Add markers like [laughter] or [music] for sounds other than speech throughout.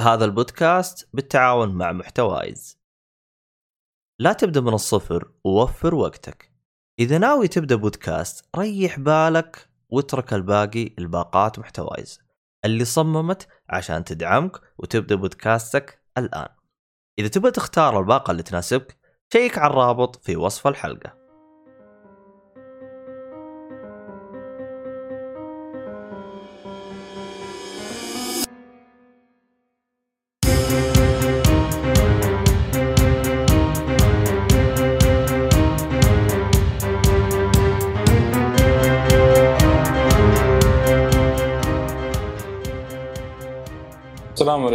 هذا البودكاست بالتعاون مع محتوايز. لا تبدأ من الصفر ووفر وقتك. إذا ناوي تبدأ بودكاست ريح بالك واترك الباقي الباقات محتوايز اللي صممت عشان تدعمك وتبدأ بودكاستك الآن. إذا تبغى تختار الباقة اللي تناسبك شيك على الرابط في وصف الحلقة.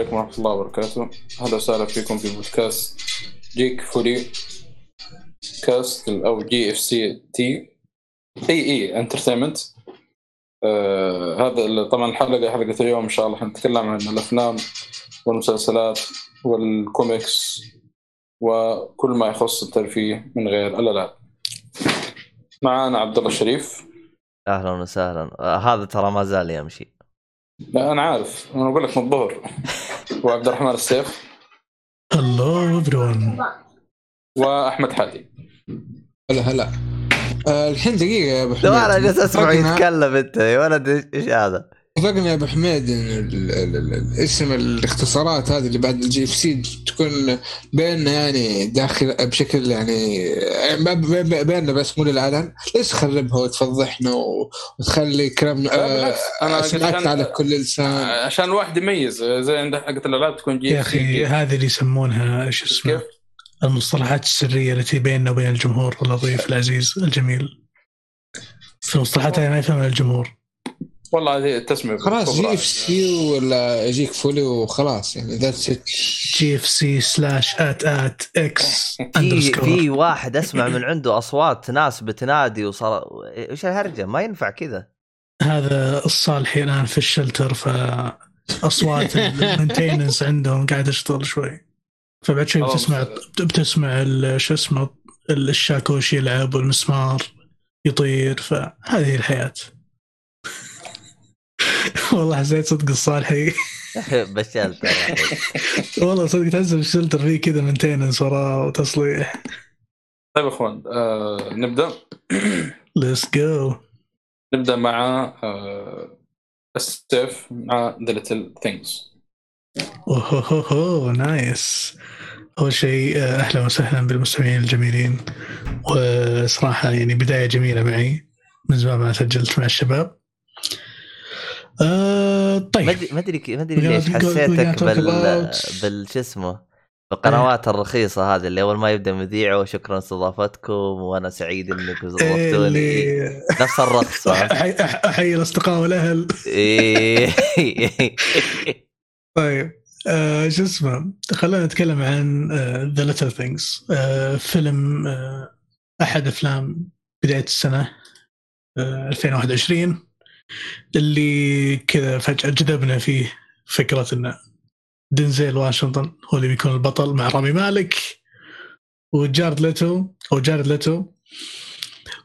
عليكم ورحمة الله وبركاته. أهلا وسهلا فيكم في بودكاست Geekfully Cast أو جي إف سي تي. اي إي انترتينمنت آه هذا طبعا الحلقة حلقة اليوم إن شاء الله حنتكلم عن الأفلام والمسلسلات والكوميكس وكل ما يخص الترفيه من غير. الألعاب معانا عبد الله الشريف أهلا وسهلا. آه هذا ترى ما زال يمشي. لا أنا عارف. أنا أقول لك من الظهر [laughs] وعبد الرحمن السيف. hello everyone. وأحمد حادي هلا هلا. آه الحين دقيقة يا أبو حميد. أنا جالس اسمع يتكلم أنت. يا ولد إيش- إيش هذا؟ اتفقنا يا أبو حميد إن ال- ال- ال- الاسم الاختصارات هذه اللي بعد ال GFC تكون بيننا يعني داخل بشكل يعني ب- بيننا بس مو للعلن ليش تخربها وتفضحنا وتخلي كلامنا لا، آه. أنا سمعت عشان- على كل لسان عشان الواحد يميز. زي عند حقت الالعاب تكون جي يا أخي هذه اللي يسمونها شو اسمه؟ المصطلحات السرية التي بيننا وبين الجمهور اللطيف العزيز الجميل. في المصطلحات هذه ما يفهمها الجمهور. والله هذه التسميه خلاص. جي إف سي ولا يجيك فولي وخلاص يعني ذاتس ات جي إف سي سلاش ات ات إكس في في واحد أسمع من عنده أصوات ناس بتنادي وصار إيش الهرجة؟ ما ينفع كذا. هذا الصالحي الان في ال shelter ف أصوات [laughs] ال maintenance عندهم قاعد تشتغل شوي. فبعد شوي. بتسمع بتسمع ال- شو اسمه؟ الشاكوش يلعب والمسمار يطير فهذه الحياة. [laughs] والله حسيت صدق الصالحي [laughs] بشلت [laughs] والله صدق تحس ال shelter فيه كذا maintenance وراه وتصليح. طيب يا أخوان آه نبدأ؟ [clears throat] let's go نبدأ مع آه السيف مع The Little Things أوه nice. أول شيء آه، أهلا وسهلا بالمستمعين الجميلين. وصراحة يعني بداية جميلة معي. من زمان ما سجلت مع الشباب. آه طيب. ما ادري ما أدري ليش حسيتك بال بال شو اسمه؟ بالقنوات الرخيصة هذه اللي أول ما يبدأ مذيع وشكرا استضافتكم وأنا سعيد انكم استضفتوني. اللي نفس أح- أحيي الأصدقاء والأهل. إيه. [laughs] طيب. آه شو اسمه؟ خلينا نتكلم عن The Little Things فيلم آه أحد أفلام بداية السنة آه 2021 اللي كذا فجأة جذبنا فيه فكرة انه دنزيل واشنطن هو اللي بيكون البطل مع رامي مالك وجارد ليتو أو جارد ليتو.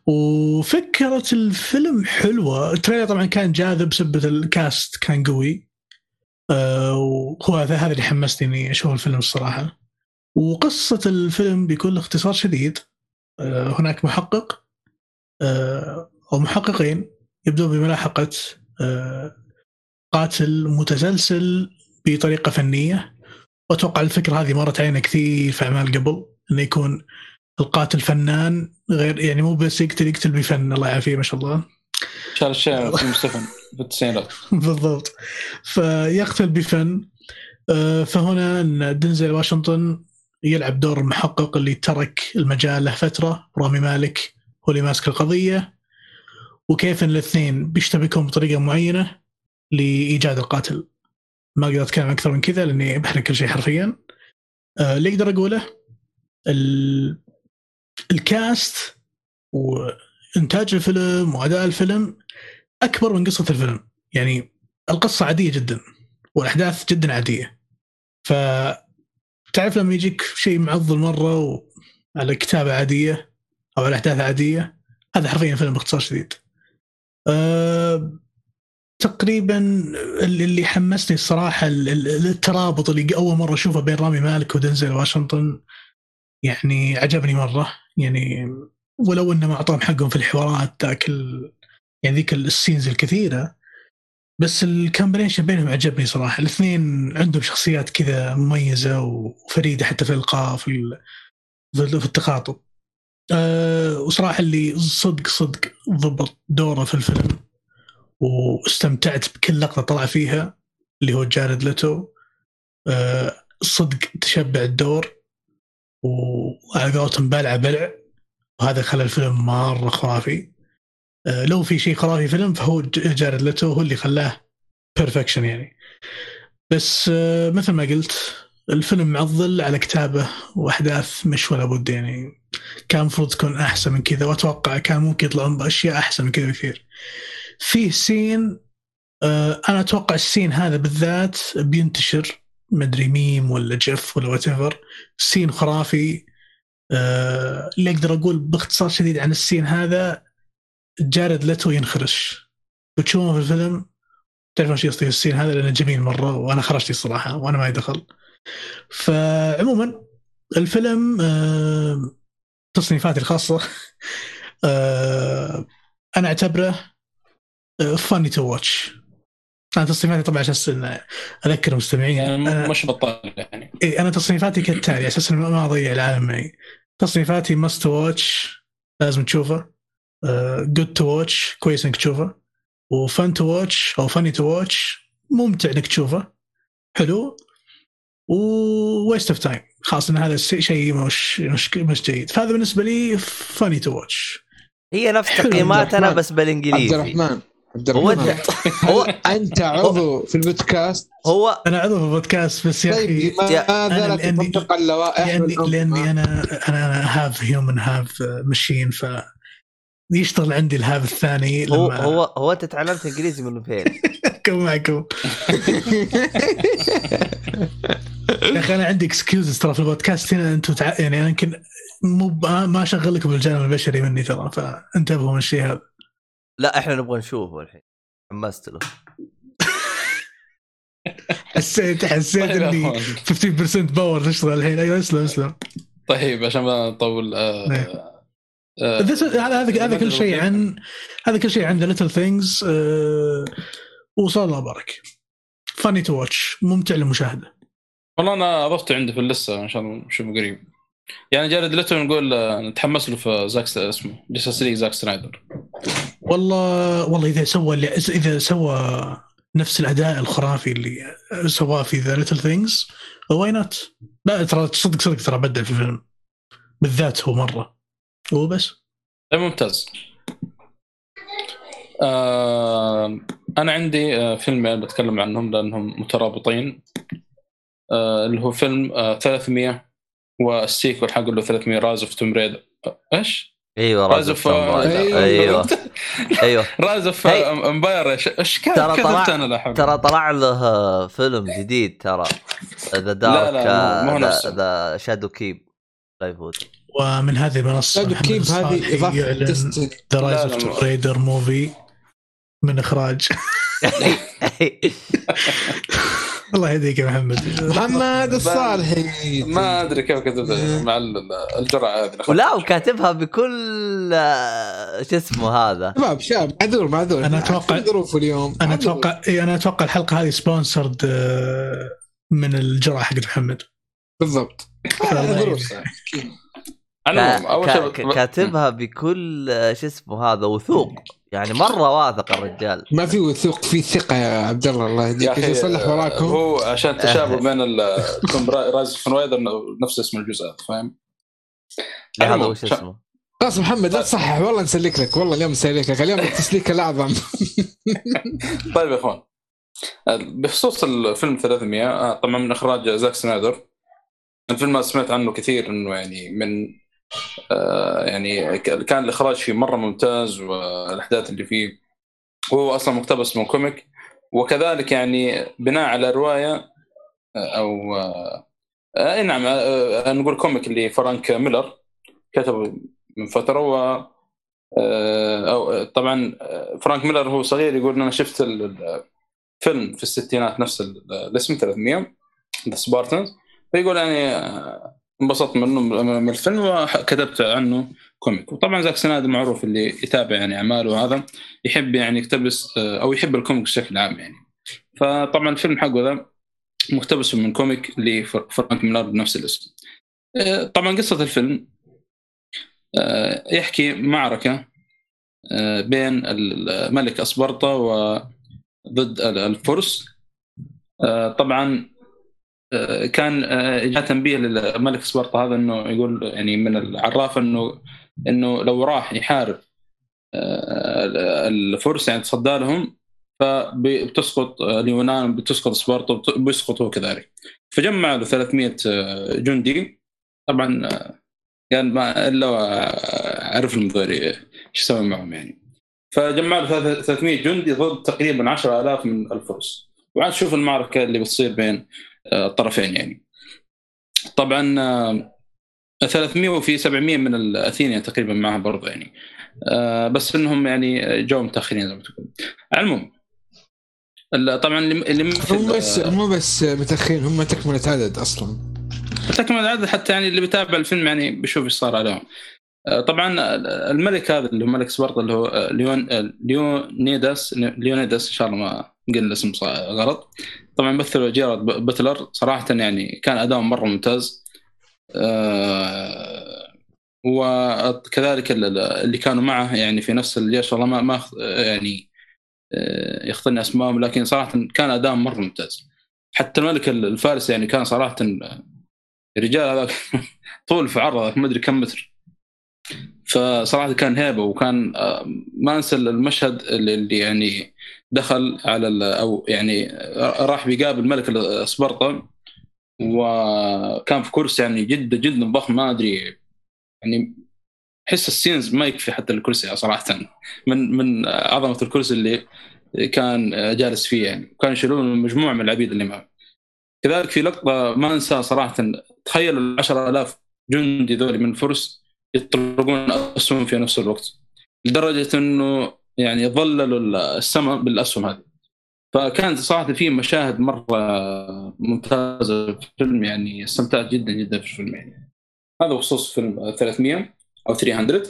وفكرة الفيلم حلوة. ال trailer طبعا كان جاذب بسبة ال cast كان قوي. آه، وهو هذا هذا اللي حمسني إني أشوف الفيلم الصراحة. وقصة الفيلم بكل اختصار شديد. آه، هناك محقق. آه، أو محققين. يبدون بملاحقة آه، قاتل متسلسل بطريقة فنية. وأتوقع الفكرة هذه مرت علينا كثير في أعمال قبل إنه يكون القاتل فنان غير يعني مو بس يقتل يقتل بفن. الله يعافيه ما شاء الله. شال الشيء [laughs] في مستفن في التسعينات. بالضبط. فيقتل بفن آه، فهنا إن دنزل واشنطن يلعب دور المحقق اللي ترك المجال له فترة رامي مالك هو اللي ماسك القضية. وكيف إن الاثنين بيشتبكون بطريقة معينة لإيجاد القاتل. ما أقدر أتكلم أكثر من كذا لأني بحرق كل شيء حرفيا. آه، اللي أقدر أقوله ال... الكاست وإنتاج الفيلم وأداء الفيلم أكبر من قصة الفيلم. يعني القصة عادية جدا والأحداث جدا عادية. ف تعرف لما يجيك شيء معضل مرة وعلى كتابة عادية أو على أحداث عادية هذا حرفيا فيلم باختصار شديد. أه... تقريبا اللي حمسني الصراحة ال- ال- الترابط اللي أول مرة أشوفه بين رامي مالك ودنزل واشنطن يعني عجبني مرة يعني ولو انه ما اعطاهم حقهم في الحوارات ذاك. يعني ذيك ال scenes الكثيرة بس ال combination بينهم عجبني صراحة الاثنين عندهم شخصيات كذا مميزة وفريدة حتى في الإلقاء في ال... في في التخاطب أه وصراحة اللي صدق صدق ضبط دوره في الفيلم واستمتعت بكل لقطة طلع فيها اللي هو جارد لتو أه صدق تشبع الدور وعلى قولتهم بلع بلع. وهذا خلى الفيلم مرة خرافي. أه لو في شيء خرافي فيلم فهو جارد لتو هو اللي خلاه perfection يعني. بس أه مثل ما قلت الفيلم معضل على كتابه وأحداث مش ولا بد يعني كان المفروض تكون أحسن من كذا وأتوقع كان ممكن يطلعون بأشياء أحسن من كذا بكثير. فيه scene آه أنا أتوقع ال scene هذا بالذات بينتشر مدري ميم ولا GIF ولا whatever scene خرافي آه اللي أقدر أقول باختصار شديد عن ال scene هذا جارد لتو ينخرش. بتشوفه في الفيلم؟ تعرف إيش قصدي ال scene هذا؟ لأنه جميل مرة وأنا خرجت الصراحة وأنا ما دخل. فعموما الفيلم آه تصنيفاتي الخاصة آه أنا أعتبره funny to watch أنا تصنيفاتي طبعا أساس أذكر المستمعين أنا مش بطال يعني. أنا تصنيفاتي كالتالي على أساس إني ما أضيع العالم. معي تصنيفاتي must watch لازم تشوفه. good to watch كويس إنك تشوفه. و fun to watch أو funny to watch ممتع إنك تشوفه. حلو. و waste of time خاصة إن هذا الشيء شيء مش مش مش جيد. فهذا بالنسبة لي funny to watch هي نفس تقييماتنا عبد بس عبد بالانجليزي الرحمن. عبد الرحمن. انت هو أنت عضو في البودكاست. هو أنا عضو في البودكاست بس يا طيب أخي لماذا لا أنا لأني- تطبق اللوائح لاني أنا أنا half human half machine ف يشتغل عندي ال half الثاني هو لما هو هو أنت تعلمت إنجليزي من فين؟ [laughs] اكون معكم [laughs] يا أخي أنا عندي excuses ترى في البودكاست. هنا أنتم تع... يعني أنا يمكن مو ب- ما اشغل لكم الجانب البشري مني ترى فانتبهوا من الشيء هذا. لا إحنا نبغى نشوفه الحين. حمست له. [laughs] حسيت حسيت طيب إني أخوان. 50% power تشتغل الحين. أيوه اسلم اسلم. طيب عشان ما نطول آه، نعم. هذا هذا هذا كل شيء عن هذا كل شيء عن The Little Things وصلى الله بارك funny to watch ممتع للمشاهدة. والله أنا أضفته عندي في ال list إن شاء الله نشوفه قريب. يعني جارد ليتو نقول آه، نتحمس له في زاك اسمه Justice League زاك سنايدر. والله والله إذا سوى إذا سوى نفس الأداء الخرافي اللي سواه في The Little Things why not لا ترى صدق صدق ترى بدع في الفيلم بالذات هو مرة. وبس طيب ممتاز. آه أنا عندي آه فيلمين بتكلم عنهم لأنهم مترابطين. آه اللي هو فيلم آه 300 والسيكول حقه اللي هو 300 رايز اوف توم ريدر إيش؟ أيوه رايز راز اوف أيوة. أيوه. [laughs] أيوه. رايز اوف. امباير إيش ترى طلع- أنا ترى طلع له فيلم جديد ترى. ذا دارك. ذا شادو كيب لا يفوت. ومن هذه المنصه كيب الصالحي هذه إضافة ديستني ذا رايز لا، اوف لا، ريدر موفي من إخراج. [laughs] الله يهديك يا محمد. محمد الصالحي. ما أدري كيف كتبت مع ال- الجرعة هذه. ولا وكاتبها بكل آه، شو اسمه هذا. شباب شباب معذور معذور. أنا أتوقع- في ظروف اليوم. أنا. أتوقع إيه أنا أتوقع الحلقة هذه سبونسرد من الجرعة حقت محمد. بالضبط. المهم أول شيء كا- كاتبها بكل آه، شو اسمه هذا وثوق. يعني مرة واثق الرجال. ما في وثوق في ثقة يا عبد الله الله يهديك. أخي إذا صلح وراكم. هو عشان تشابه [laughs] بين Tomb Rise of Raider نفس اسم الجزء هذا فاهم؟ لا هذا وش اسمه؟ خلاص محمد لا تصحح. والله نسلك لك والله اليوم نسلك لك. اليوم التسليك الأعظم. [laughs] طيب يا إخوان. بخصوص الفيلم 300 آه، طبعا من إخراج زاك سنايدر. الفيلم ما سمعت عنه كثير إنه يعني من آه، يعني ك- كان الإخراج فيه مرة ممتاز والأحداث اللي فيه. وهو أصلا مقتبس من comic. وكذلك يعني بناء على رواية آه، أو آه، اي نعم آه، آه، نقول comic اللي فرانك ميلر كتبه من فترة. و آه، أو طبعا آه، فرانك ميلر هو صغير يقول أنا شفت ال- ال- فيلم في الستينات نفس ال- الاسم 300 the Spartans فيقول يعني آه، انبسطت منه. من الفيلم وكتبت عنه comic. وطبعا زاك سنايدر معروف اللي يتابع يعني أعماله وهذا يحب يعني يقتبس أو يحب ال comic بشكل عام يعني. فطبعا الفيلم حقه ذا مقتبس من comic لفرانك ميلر بنفس الاسم. طبعا قصة الفيلم آه، يحكي معركة آه، بين الملك اسبرطا وضد الفرس. آه، طبعا كان آه، جاء تنبيه للملك اسبرطا هذا إنه يقول يعني من العراف إنه إنه لو راح يحارب آه، الفرس يعني تصدى لهم فبتسقط اليونان بتسقط سبارتا بيسقط هو كذلك. فجمع له 300 جندي. طبعا آه، قال ما إلا عرف المدير إيش يسوي معهم يعني. فجمع له 300 جندي ضد تقريبا 10000 من الفرس. وعاد شوف المعركة اللي بتصير بين آه، الطرفين يعني. طبعا آه، 300 وفي 700 من الاثينيا تقريبا معها برضه يعني. آه، بس إنهم يعني جو متاخرين زي ما تقول. على المهم ال- طبعا اللي هم بس هم بس متأخرين هم تكمله عدد أصلا. تكمل العدد حتى يعني اللي بيتابع الفيلم يعني بيشوف إيش صار عليهم. آه، طبعا الملك هذا اللي هو ملك سبارتا اللي هو آه، ليون آه، ليونيداس ليونيداس إن شاء الله ما قل الاسم ص- غلط. طبعا مثله جيرارد بتلر صراحة يعني كان أداؤه مرة ممتاز. آه، وكذلك ال- ال- اللي كانوا معه يعني في نفس الجيش والله ما ما يعني آه، يخطرني أسمائهم لكن صراحة كان اداء مرة ممتاز. حتى الملك الفارسي يعني كان صراحة الرجال هذاك [laughs] طول في عرضه ما أدري كم متر. فصراحة كان هيبة وكان آه، ما أنسى المشهد اللي يعني دخل على أو يعني راح بيقابل ملك سبارتا وكان في كرسي يعني جدا جدا ضخم ما أدري يعني احس السينز ما يكفي حتى الكرسي صراحة. من من عظمة الكرسي اللي كان جالس فيه يعني. كانوا يشيلون مجموعة من العبيد اللي معه. كذلك في لقطة ما أنساها صراحة. تخيلوا ال 10000 جندي ذولي من الفرس يطلقون اسهم في نفس الوقت. لدرجة إنه يعني ظللوا السماء بالأسهم هذه. فكانت صراحة في مشاهد مرة ممتازة في الفيلم يعني استمتعت جدا جدا في الفيلم يعني. هذا بخصوص فيلم 300 أو 300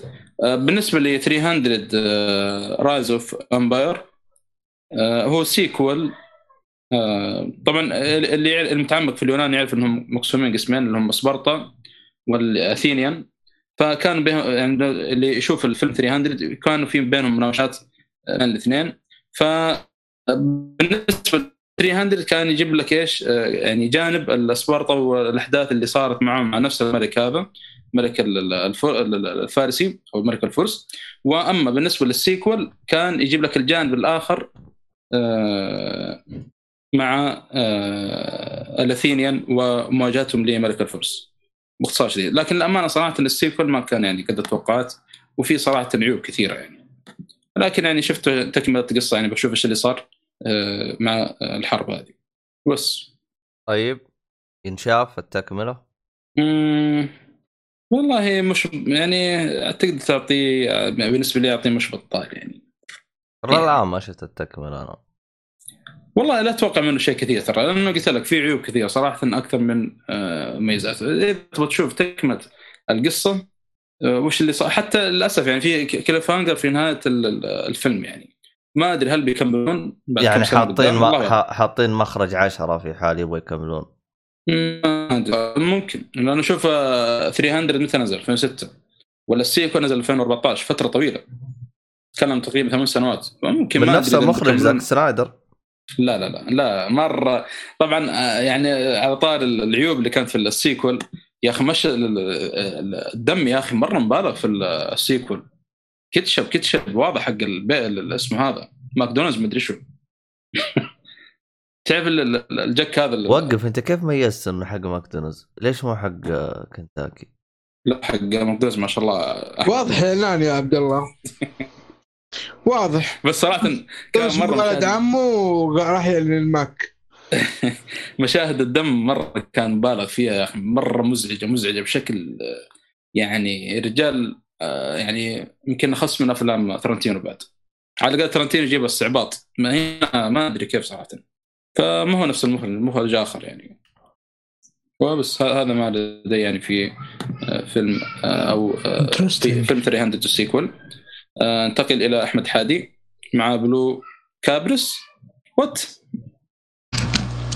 آه، بالنسبة ل 300 Rise of Empire هو sequel آه، طبعا اللي المتعمق في اليونان يعرف إنهم مقسومين قسمين اللي هم سبارتا والأثينيان. فكان بينهم يعني اللي يشوف الفيلم 300 كانوا في بينهم مناوشات بين الاثنين. ف بالنسبة ل 300 كان يجيب لك إيش؟ آه، يعني جانب السبارتا والأحداث اللي صارت معهم مع نفس الملك هذا ملك الفارسي أو ملك الفرس. وأما بالنسبة للسيكول كان يجيب لك الجانب الآخر آه، مع آه، الاثينيان ومواجهتهم لملك الفرس. باختصار شديد. لكن الأمانة صراحة السيكول ما كان يعني قد توقعت وفي صراحة عيوب كثيرة يعني. لكن يعني شفت تكملة القصة يعني بشوف إيش اللي صار آه، مع الحرب هذه. بس. طيب ينشاف التكملة؟ مم، والله مش يعني تقدر تعطيه آه، بالنسبة لي اعطيه مش بطال يعني. ترى الان ما شفت التكملة أنا. والله لا أتوقع منه شيء كثير ترى لأنه قلت لك في عيوب كثيرة صراحة أكثر من آه، ميزات إذا تبغى تشوف تكملة القصة آه، وش اللي صار؟ حتى للأسف يعني في cliffhanger في نهاية ال- ال- الفيلم يعني. ما أدري هل بيكملون؟ بعد يعني حاطين حاطين مخرج عشرة في حال يبغوا يكملون. ممكن. لأنه شوف آه، 300 متى نزل؟ 2006 ولا ال sequel نزل 2014 فترة طويلة. تكلم تقريبا ثمان سنوات. ممكن من نفس المخرج. زاك سنايدر. لا لا لا لا مرة. طبعا آه، يعني على طار العيوب اللي كانت في ال sequel. يا أخي مش ال- ال- الدم يا أخي مرة مبالغ في ال sequel. كتشب كتشب واضح حق اسمه هذا ماكدونالدز مدري شو. [laughs] تعرف ال- ال- الجك هذا ال- وقف أنت كيف ميزت إنه حق ماكدونالدز؟ ليش مو حق آه، كنتاكي؟ لا حق ماكدونالدز ما شاء الله واضح اعلان يا عبد الله. [laughs] واضح. بس صراحة [laughs] كان مرة ولد عمه وراح يعلن الماك. [laughs] مشاهد الدم مرة كان بالغ فيها يا أخي مرة مزعجة مزعجة بشكل يعني الرجال آه، يعني يمكن أخص من أفلام ترنتينو بعد. على الأقل ترنتينو يجيب استعباط. ما هنا ما أدري كيف صراحة. فما هو نفس المخرج المخرج اخر يعني. وبس هذا ما لدي يعني في آه، فيلم آه، أو في. فيلم 300 ال sequel انتقل إلى أحمد حادي مع Blue Caprice. What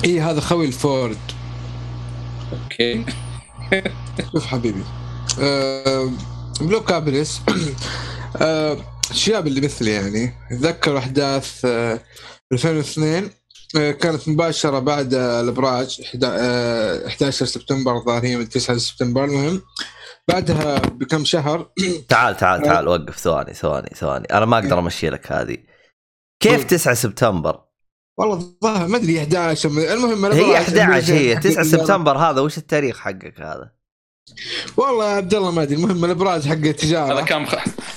I هذا خوي الفورد. okay. [laughs] شوف حبيبي. آه Blue Caprice [clears throat] آه الشباب اللي مثلي يعني تذكر أحداث آه 2002 آه كانت مباشرة بعد آه، الإبراج إحدا- آه 11 سبتمبر الظاهر هي من 9 سبتمبر. المهم بعدها بكم شهر [coughs] تعال تعال تعال وقف. ثواني ثواني ثواني. أنا ما أقدر أمشي لك هذه. كيف قول. 9 سبتمبر؟ والله الظاهر ما أدري 11 المهم هي الأبراج 11 هي 9 حق- سبتمبر هذا. وش التاريخ حقك هذا؟ والله يا عبد الله ما أدري. المهم الابراج حق هذا التجاره كان مخ...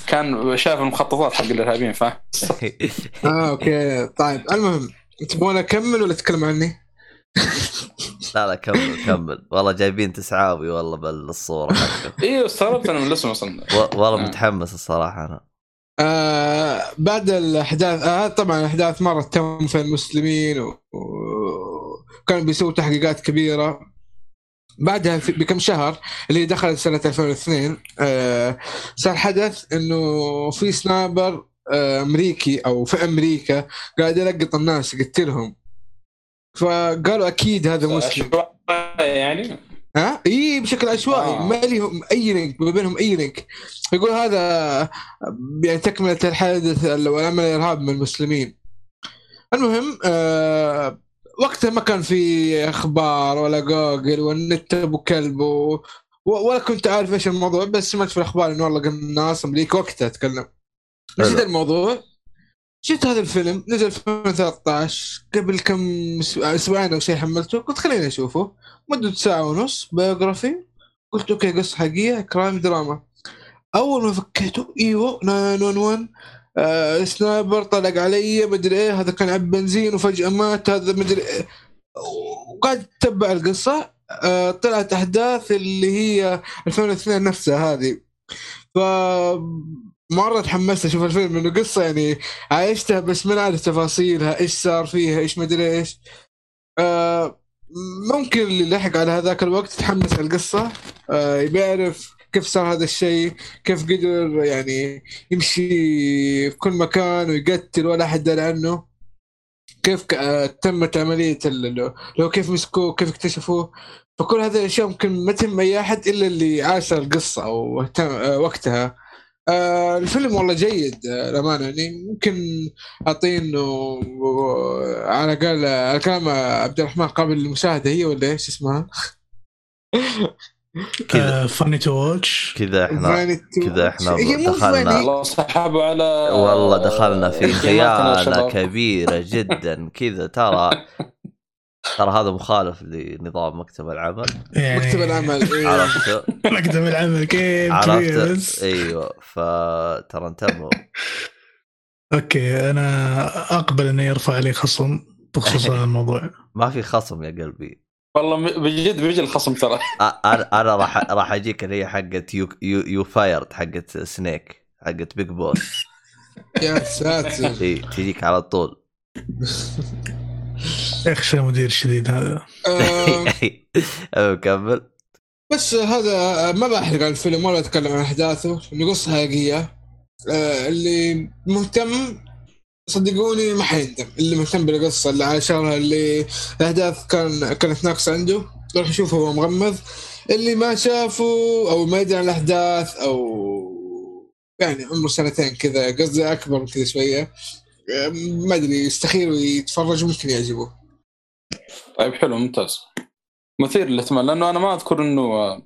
كان شاف المخططات حق الإرهابيين فاهم؟ [laughs] آه أوكي. طيب المهم تبغون أكمل ولا تتكلم عني؟ لا لا كمل كمل. والله جايبين تسعاوي والله بالصورة حقه [laughs] أيوه استغربت أنا من الاسم أصلا. والله آه. متحمس الصراحة أنا. آه بعد الأحداث آه طبعا الأحداث مرت تم في المسلمين و- و- وكانوا بيسووا تحقيقات كبيرة. بعدها في بكم شهر اللي دخلت سنة 2002 آه صار حدث إنه في sniper آه أمريكي أو في أمريكا قاعد يلقط الناس يقتلهم. فقالوا أكيد هذا مسلم يعني؟ ها؟ إي بشكل عشوائي آه. ما لهم أي link ما بينهم أي link يقول هذا يعني تكملة الحادث والعمل الإرهاب من المسلمين. المهم آه وقتها ما كان في أخبار ولا جوجل والنت أبو كلب و... ولا كنت عارف إيش الموضوع بس سمعت في الأخبار انه والله قم ناس أمريكا وقتها اتكلم نسيت حلو. الموضوع شفت هذا الفيلم نزل في 2013 قبل كم أسبوعين أو شيء حملته قلت خليني أشوفه. مدة ساعة ونص بيوغرافي قلت okay قصة حقيقية crime drama أول ما فكيته إيوه 911 آه sniper طلق علي مدري إيه هذا كان عب بنزين وفجأة مات هذا مدري إيه. وقاعد تتبع القصة آه طلعت أحداث اللي هي 2002 نفسها هذه. ف مرة تحمست أشوف الفيلم انه قصة يعني عايشتها بس ما عارف تفاصيلها إيش صار فيها إيش مدري إيش. آه ممكن اللي لحق على هذاك الوقت يتحمس على القصة آه بيعرف كيف صار هذا الشيء كيف قدر يعني يمشي في كل مكان ويقتل ولا حد درى عنه. كيف آه، تمت عملية لو كيف مسكوه كيف اكتشفوه. فكل هذه الأشياء ممكن ما تهم أي أحد إلا اللي عاش القصة أو اهتم آه، وقتها. آه الفيلم والله جيد آه، الأمانة يعني ممكن أعطيه إنه آه، على الأقل آه، على كلام آه، عبد الرحمن قابل للمشاهدة هي ولا إيش اسمها؟ كذا فاني تو واتش كذا إحنا كذا. إحنا دخلنا. سحبوا على والله دخلنا في خيانة. كبيرة جدا كذا ترى ترى هذا مخالف لنظام مكتب العمل. يعني مكتب العمل إيه. عرفت؟ [laughs] مكتب العمل كيف عرفت؟ أيوه فترى انتبهوا. [laughs] أوكي أنا أقبل إنه يرفع لي خصم بخصوص [laughs] هذا الموضوع. ما في خصم يا قلبي. والله بجد بيجي الخصم ترى. أنا أنا راح راح أجيك اللي هي حقت يو يو, يو فايرد حقت سنيك حقت بيج بوس يا ساتر. إي تجيك على طول. يا أخي شو مدير شديد هذا. [laughs] كمل. بس هذا ما بحرق عن الفيلم ولا اتكلم عن أحداثه انه قصه حقيقيه آه، اللي مهتم صدقوني ما حيندم. اللي مهتم بالقصة اللي عاشرها اللي الاحداث كان كانت ناقصة عنده راح يشوفه وهو مغمض. اللي ما شافه أو ما يدري عن الأحداث أو يعني عمره سنتين كذا قصدي أكبر من كذا شوية. ما أدري يستخير ويتفرج ممكن يعجبه. طيب حلو ممتاز. مثير للاهتمام لأنه أنا ما أذكر إنه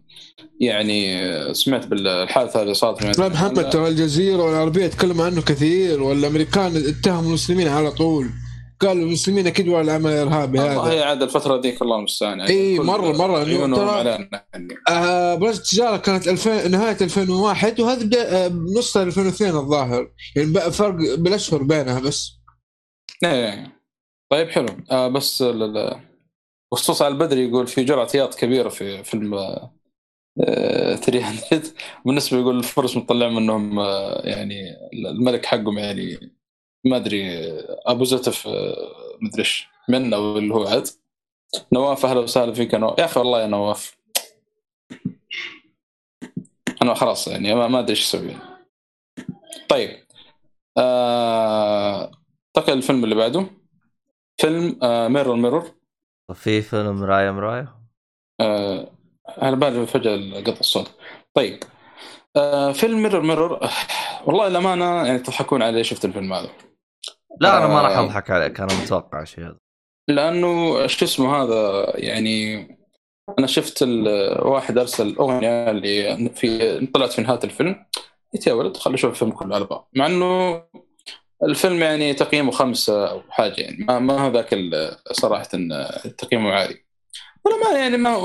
يعني سمعت بالحادثة اللي صارت لا محمد ترى الجزيرة والعربية تكلموا عنه كثير والأمريكان اتهموا المسلمين على طول. قالوا المسلمين ورا العمل الإرهابي والله هذا هي عاد الفترة ذيك الله المستعان يعني مرة. عيونهم ترى- علينا يعني. آه برج التجارة كانت 2000 نهاية 2001 وهذا بدأ آه نص 2002 الظاهر يعني فرق بالأشهر بينها بس إيه. طيب حلو آه بس بخصوص على البدري يقول في جرعة ياط كبيرة في فيلم آه، آه، 300 بالنسبة يقول الفرس مطلع منهم آه، يعني الملك حقهم يعني ما أدري أبو زتف آه، مدري إيش من أو اللي هو عاد. نواف أهلا وسهلا فيك. يا نواف يا أخي والله يا نواف. أنا خلاص يعني ما ما أدري إيش أسوي. طيب آه... انتقل الفيلم اللي بعده. فيلم آه Mirror Mirror في فيلم مرايه مرايه آه على بالي فجأة قطع الصوت. طيب آه فيلم Mirror Mirror والله الأمانة يعني تضحكون علي شفت الفيلم هذا. لا أنا ما راح آه. أضحك عليك أنا متوقع شيء هذا. لأنه شو اسمه هذا يعني أنا شفت واحد أرسل أغنية اللي في طلعت في نهاية الفيلم. قلت يا ولد خلي أشوف الفيلم كله على بعض. مع إنه الفيلم يعني تقييمه خمسة أو حاجة يعني ما ما هو ذاك ال- صراحة تقييمه عالي ولا ما يعني ما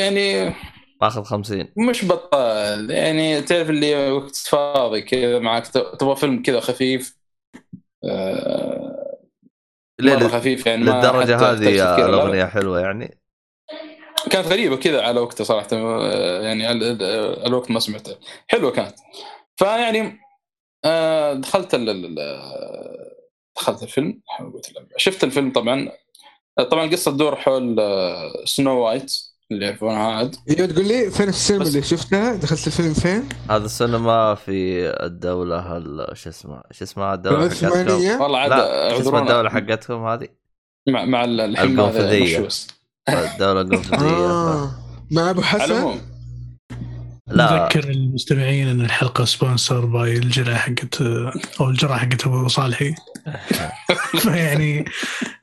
يعني ماخذ 50 مش بطال يعني تعرف اللي وقت فاضي كذا معك تبغى فيلم كذا خفيف آه، ليه لل- خفيف يعني للدرجة هذه. الأغنية حلوة يعني. كانت غريبة كذا على وقتها صراحة آه، يعني ال- الوقت ما سمعتها حلوة كانت. فيعني آه، دخلت ال- دخلت الفيلم. شفت الفيلم طبعا. طبعا القصة تدور حول آه، سنو وايت. اللي يعرفونها عاد. أيوه تقول لي فين السينما اللي شفتها؟ دخلت الفيلم فين؟ هذا السينما في الدولة ال- شو اسمه؟ شو اسمها الدولة حقتكم والله عاد اسمها الدولة حقتكم هذه؟ مع مع الحين القنفذية. مشوس الدولة القنفذية. [laughs] آه. مع أبو حسن؟ لا. نذكر المستمعين إن الحلقة sponsored by الجرعة حقت أو الجرعة حقت أبو صالحي. [laughs] [laughs] فيعني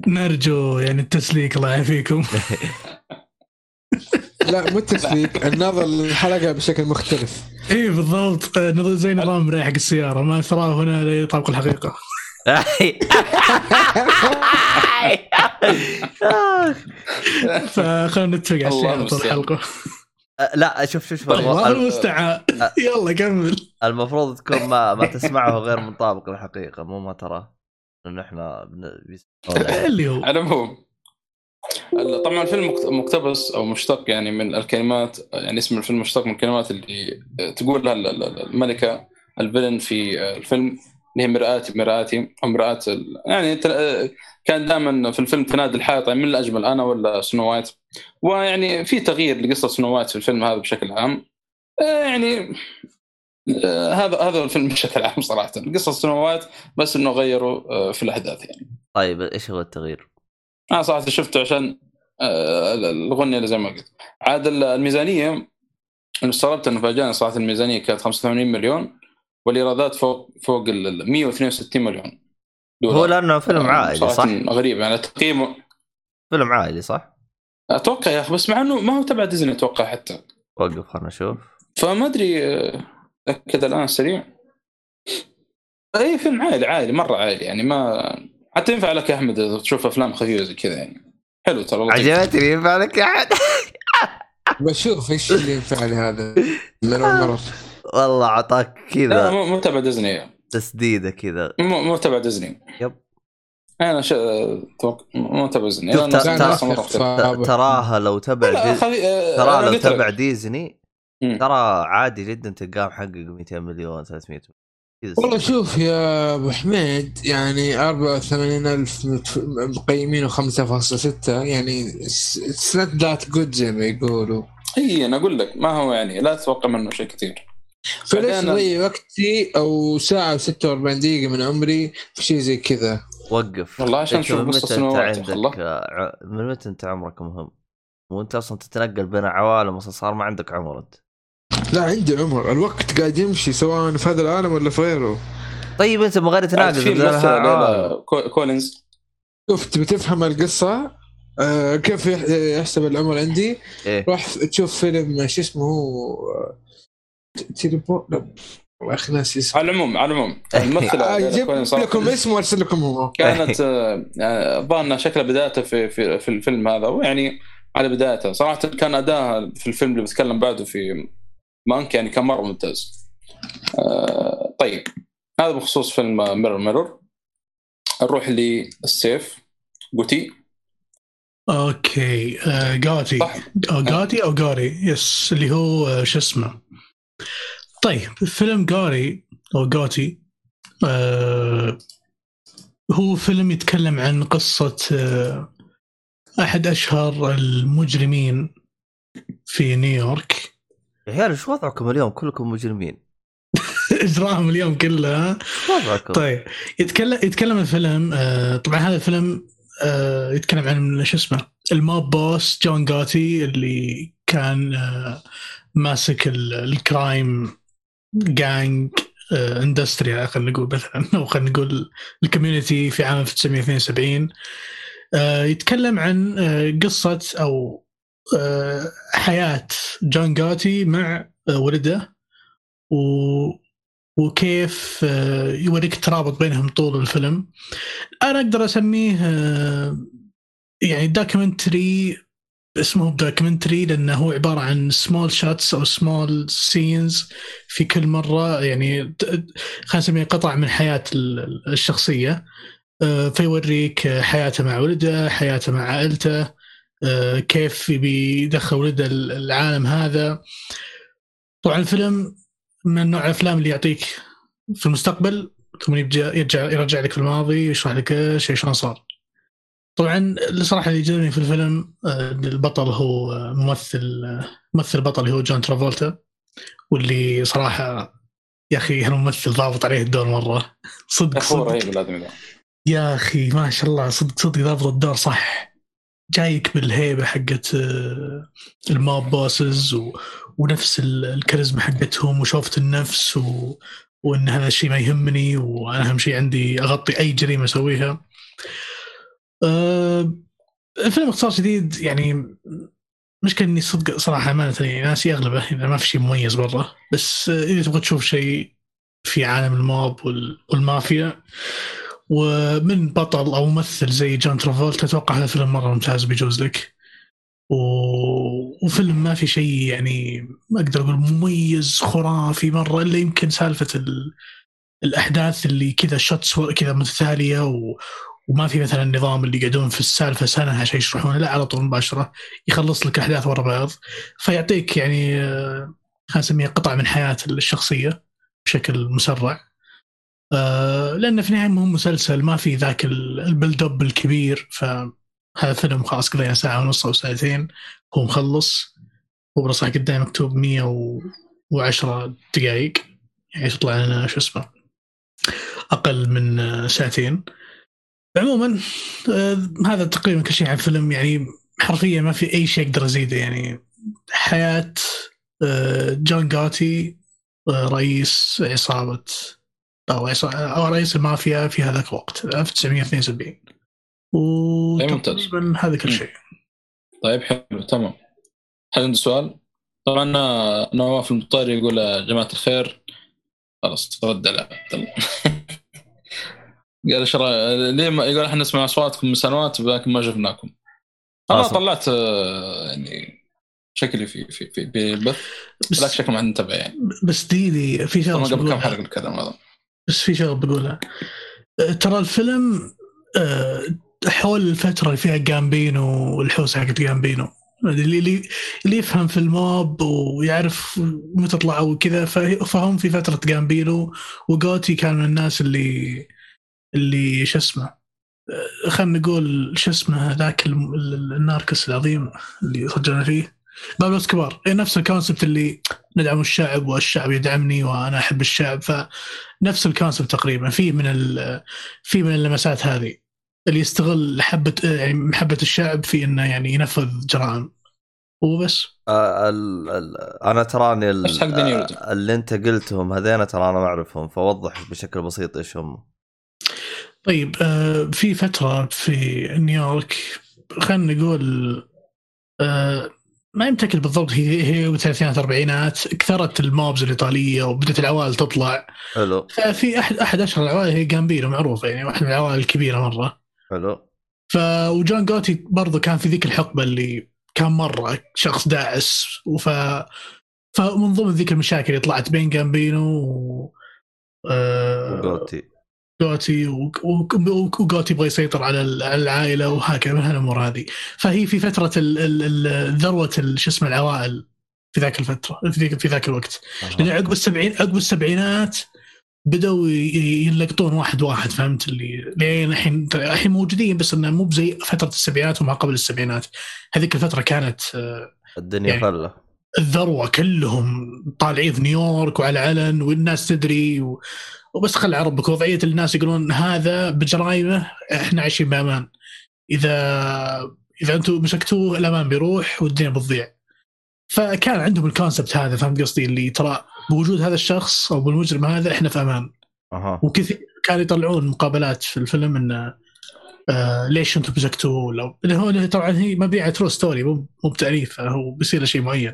نرجو يعني التسليك الله يعافيكم. لا مو التسليك النظر للحلقة بشكل مختلف. إي بالضبط. زي نظام ريح حق السيارة ما تراه هنا لا يطابق الحقيقة. [laughs] فخلينا نتفق على السياره طول. الحلقة. لا شوف شوف شوف. الله الم- المستعان. يلا كمل. المفروض تكون ما ما تسمعه غير منطابق للحقيقه مو ما تراه. لأنه إحنا. اللي هو. على العموم طبعا الفيلم مقت- مقتبس أو مشتق يعني من الكلمات يعني اسم الفيلم مشتق من الكلمات اللي تقولها ال- ال- الملكة الفيلن في الفيلم اللي هي مرآتي مرآتي أو مرآة يعني تل- كان دائما في الفيلم تنادي الحائط يعني من الأجمل أنا ولا Snow White؟ ويعني في تغيير لقصة Snow White في الفيلم هذا بشكل عام. آه، يعني آه، هذا هذا الفيلم بشكل عام صراحة. قصة Snow White بس إنه غيروا آه، في الأحداث يعني. طيب إيش هو التغيير؟ أنا صراحة شفته عشان آه، الاغنيه اللي زي ما قلت. عاد الميزانية استغربت إنه فاجأني صراحة الميزانية كانت 85 مليون والإيرادات فوق فوق ال 162 مليون دولار. هو لأنه فيلم آه، عائلي صح؟ غريب يعني تقييمه فيلم عائلي صح؟ أتوقع يا أخي بس مع إنه ما هو تبع ديزني أتوقع حتى. وقف خلنا نشوف. فما أدري آه، أتأكد الآن سريع. أي فيلم عائلي عائلي مرة عائلي يعني ما حتى ينفع لك يا أحمد إذا تشوف أفلام خفيفة زي كذا يعني حلو ترى. عجبتني ينفع لك يا احد [laughs] بشوف إيش اللي ينفع لي هذا من أول مرة والله اعطاك لا كذا مو مو تبع ديزني تسديدة كذا مو مو تبع ديزني yep. أنا ش... توقع مو تبع ديزني. تراها لو تبع لا. آه، ترى أنا لو. تبع ديزني. ترى عادي جدا تلقاه محقق 200 مليون 300 مليون والله شوف يا أبو حميد يعني 84000 مت- مقيمين و5.6 يعني it's not that good زي ما يقولوا. إي أنا أقول لك ما هو يعني لا تتوقع منه شيء كثير. فليش أضيع وقتي أو ساعة و46 دقيقة من عمري في شيء زي كذا؟ وقف. والله عشان نشوف من متى أنت عندك. آه، من متى أنت عمرك مهم؟ وانت أصلا تتنقل بين عوالم أصلا صار ما عندك عمر أنت. لا عندي عمر. الوقت قاعد يمشي سواء في هذا العالم ولا في غيره. طيب انت من غير عاد تناقض في كو- كولينز. شوف تبي تفهم القصة؟ آه كيف يح- يحسب العمر عندي؟ إيه. روح تشوف فيلم شو اسمه هو آه، تيليبو لا والله يا أخي ناسي اسمه. على العموم على العموم. الممثلة آه، ليلى جيب كولينز لكم اسمه وارسل لكم هو. كانت آه، الظاهر انها شكلها بدايتها في في في الفيلم هذا ويعني على بدايتها صراحة كان أداها في الفيلم اللي بتكلم بعده في مانك يعني كان مرة ممتاز. آه، طيب. هذا بخصوص فيلم ميرور ميرور نروح للسيف. بوتي okay. آه جاتي أو جاتي أو جاري. yes اللي هو آه، شو اسمه. طيب فيلم جاري أو جاتي آه هو فيلم يتكلم عن قصة آه أحد أشهر المجرمين في نيويورك. يا عيال إيش وضعكم اليوم كلكم مجرمين [laughs] إجرامهم اليوم كله ها؟ وضعكم؟ طيب يتكلم يتكلم الفيلم آه طبعا هذا الفيلم آه يتكلم عن شو اسمه ال mob boss جون جاتي اللي كان آه ماسك ال- ال crime gang آه industry خلينا نقول مثلا [laughs] أو خلينا نقول ال community في عام 1972 آه يتكلم عن آه قصة أو حياة جون جاتي مع آه ولده و وكيف آه، يوريك الترابط بينهم طول الفيلم. أنا أقدر أسميه آه، يعني documentary اسمه documentary لأنه هو عبارة عن small shots أو small scenes في كل مرة يعني خلينا نسميه قطع من حياة ال- الشخصية. آه، فيوريك آه، حياته مع ولده حياته مع عائلته. آه، كيف يبي يدخل ولده العالم هذا. طبعا الفيلم من نوع الأفلام اللي يعطيك في المستقبل ثم يرجع يرجع يرجع لك في الماضي يشرح لك إيش شلون صار. طبعا الصراحة اللي جذبني في الفيلم آه، البطل هو آه، ممثل آه، ممثل البطل اللي هو جون ترافولتا واللي صراحة يا أخي الممثل ضابط عليه الدور مرة؟ [laughs] صدق صدق. يا أخي ما شاء الله صدق صدق ضابط الدور صح. جايك بالهيبة حقت آه، الموب بوسز و... ونفس ال- الكاريزما حقتهم وشوفة النفس و... وإن هذا الشيء ما يهمني وأنا أهم شيء عندي أغطي أي جريمة أسويها. أه... الفيلم باختصار شديد يعني مشكلة إني صدق صراحة امانه يعني ناسي اغلبه إذا ما في شيء مميز برا بس آه، إذا تبغى تشوف شيء في عالم ال mob وال... والمافيا ومن بطل أو ممثل زي جون ترافولتا أتوقع هذا الفيلم مرة ممتاز بيجوز لك. و... وفيلم ما في شيء يعني ما أقدر أقول مميز خرافي مرة إلا يمكن سالفة ال... الأحداث اللي كذا shots كذا متتالية و... وما في مثلا نظام اللي يقعدون في السالفة سنة عشان يشرحون لا على طول مباشرة يخلص لك الأحداث ورا بعض. فيعطيك يعني آه، خلينا نسميها قطع من حياة الشخصية بشكل مسرع. آه، لأن في النهايه مو مسلسل ما في ذاك ال- ال build up الكبير فهذا فيلم خلاص قضينا ساعة ونص أو ساعتين هو مخلص صح قدامي مكتوب 110 دقائق يعني تطلع لنا شو اسمه أقل من آه، ساعتين. عموما آه، هذا تقريبا كل شيء عن فيلم يعني حرفيا ما في أي شيء أقدر ازيده يعني حياة جون جاتي رئيس عصابة أو عصا- أو رئيس المافيا في هذاك الوقت 1972 أي ممتاز. وتقريبا هذا كل. شيء طيب حلو تمام هل عندي سؤال؟ طبعا آه، نواف المطير يقول يا جماعة الخير خلاص رد على عبد الله [laughs] قال إيش ليه ما يقول إحنا نسمع أصواتكم من سنوات لكن ما شفناكم أنا آه، صح. طلعت آه، يعني شكلي في في في, ال بث بس لكن شكل ما حد انتبه يعني بس دي دي في شغله قبل كم. حلقة الكلام هذا بس في شغله بقولها أه، ترى الفيلم أه، حول الفترة اللي فيها جامبينو والحوسه حقت جامبينو. اللي اللي اللي يفهم في ال mob ويعرف متى طلعوا وكذا فه- فهم في فترة جامبينو وجوتي كان من الناس اللي اللي شو اسمه أه، خلينا نقول شو اسمه ذاك ال narcos العظيم اللي سجلنا فيه. بابلو اسكوبار إيه نفس ال concept اللي ندعم الشعب والشعب يدعمني وأنا أحب الشعب. فنفس ال concept تقريبا. في من ال- في من اللمسات هذه. اللي يستغل حبة يعني محبة الشعب في إنه يعني ينفذ جرائم. وبس. آه، ال... ال... أنا تراني آه، اللي أنت قلتهم هذين ترى أنا ما أعرفهم. فوضح بشكل بسيط إيش هم. طيب آه، في فترة في نيويورك خلينا نقول آه، ما متاكد بالضبط هي هي بالثلاثينات الاربعينات كثرت ال mobs الإيطالية وبدأت العوائل تطلع. حلو. ففي أحد أحد اشهر العوائل هي جامبينو معروفة يعني واحد من العوائل الكبيرة مرة. حلو. ف وجون جوتي برضو كان في ذيك الحقبة اللي كان مرة شخص داعس وف فمن ضمن ذيك المشاكل اللي طلعت بين جامبينو و آه، وجوتي. جوتي وجوتي يبغى يسيطر على ال- على العائلة وهكذا من هالأمور هذه. فهي في فترة ذروة شو اسمه العوائل في ذاك الفترة في ذاك الوقت. لأن عقب السبعين عقب السبعينات بدأوا ي- ي- ينلقطون واحد واحد فهمت؟ اللي لين الحين الحين موجودين بس إنه مو بزي فترة السبعينات وما قبل السبعينات. هذيك الفترة كانت آه، الدنيا يعني- فله الذروة كلهم طالعين في نيويورك وعلى علن والناس تدري و... وبس خل عربك وضعية الناس يقولون هذا بجرايمه إحنا عايشين بأمان. إذا إذا أنتم مسكتوه الأمان بيروح والدنيا بتضيع. فكان عندهم ال concept هذا فهمت قصدي؟ اللي ترى بوجود هذا الشخص أو بالمجرم هذا إحنا في أمان. أها. وكثير كانوا يطلعون مقابلات في الفيلم انه آه ليش أنتم مسكتوه؟ ولا هو طبعا هي مبنية true story مو مو بتأليف هو بيصير شيء معين.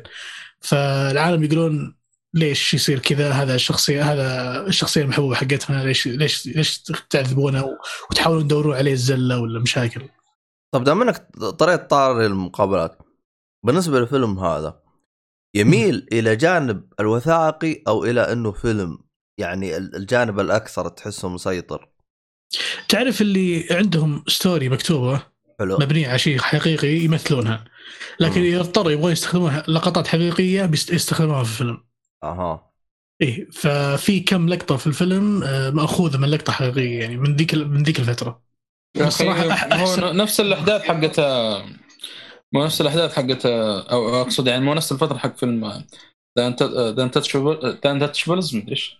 فالعالم يقولون ليش يصير كذا؟ هذا الشخصيه هذا الشخصية المحبوبة حقتنا. ليش ليش ليش تعذبونه وتحاولون تدورون عليه الزلة ولا مشاكل؟ طب دام إنك طريت طار المقابلات بالنسبة للفيلم هذا يميل إلى جانب الوثائقي أو إلى إنه فيلم يعني ال- الجانب الأكثر تحسه مسيطر؟ تعرف اللي عندهم ستوري مكتوبة؟ حلو. مبنيه على شيء حقيقي يمثلونها. لكن. اذا اضطروا يبغون يستخدموها لقطات حقيقية يستخدموها في الفيلم. أها. إيه ففي كم لقطة في الفيلم آه، مأخوذة من لقطة حقيقية يعني من ذيك من ذيك الفترة. هو أحسن. نفس الأحداث حقت مو نفس الأحداث حقت أو أقصد يعني مو نفس الفترة حق فيلم The Untouchable The Untouchables مدري إيش.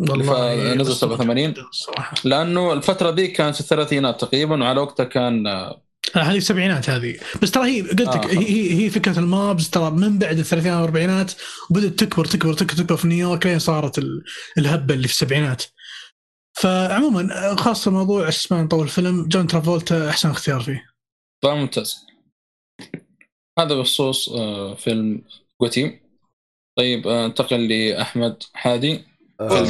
والله نزل بس- 87. الصراحه لأنه الفترة ذي كانت في الثلاثينات تقريبا وعلى وقتها كان آه هذه السبعينات هذه. بس ترى هي قلت لك آه. هي هي فكرة ال mobs ترى من بعد الثلاثينات والاربعينات وبدات تكبر تكبر تكبر, تكبر في نيويورك لين صارت ال- الهبة اللي في السبعينات. فعموما آه، خاصة موضوع اسمه نطول الفيلم جون ترافولتا أحسن اختيار فيه. طيب ممتاز. هذا بخصوص آه، فيلم جوتي. طيب آه، انتقل لأحمد حادي. آه،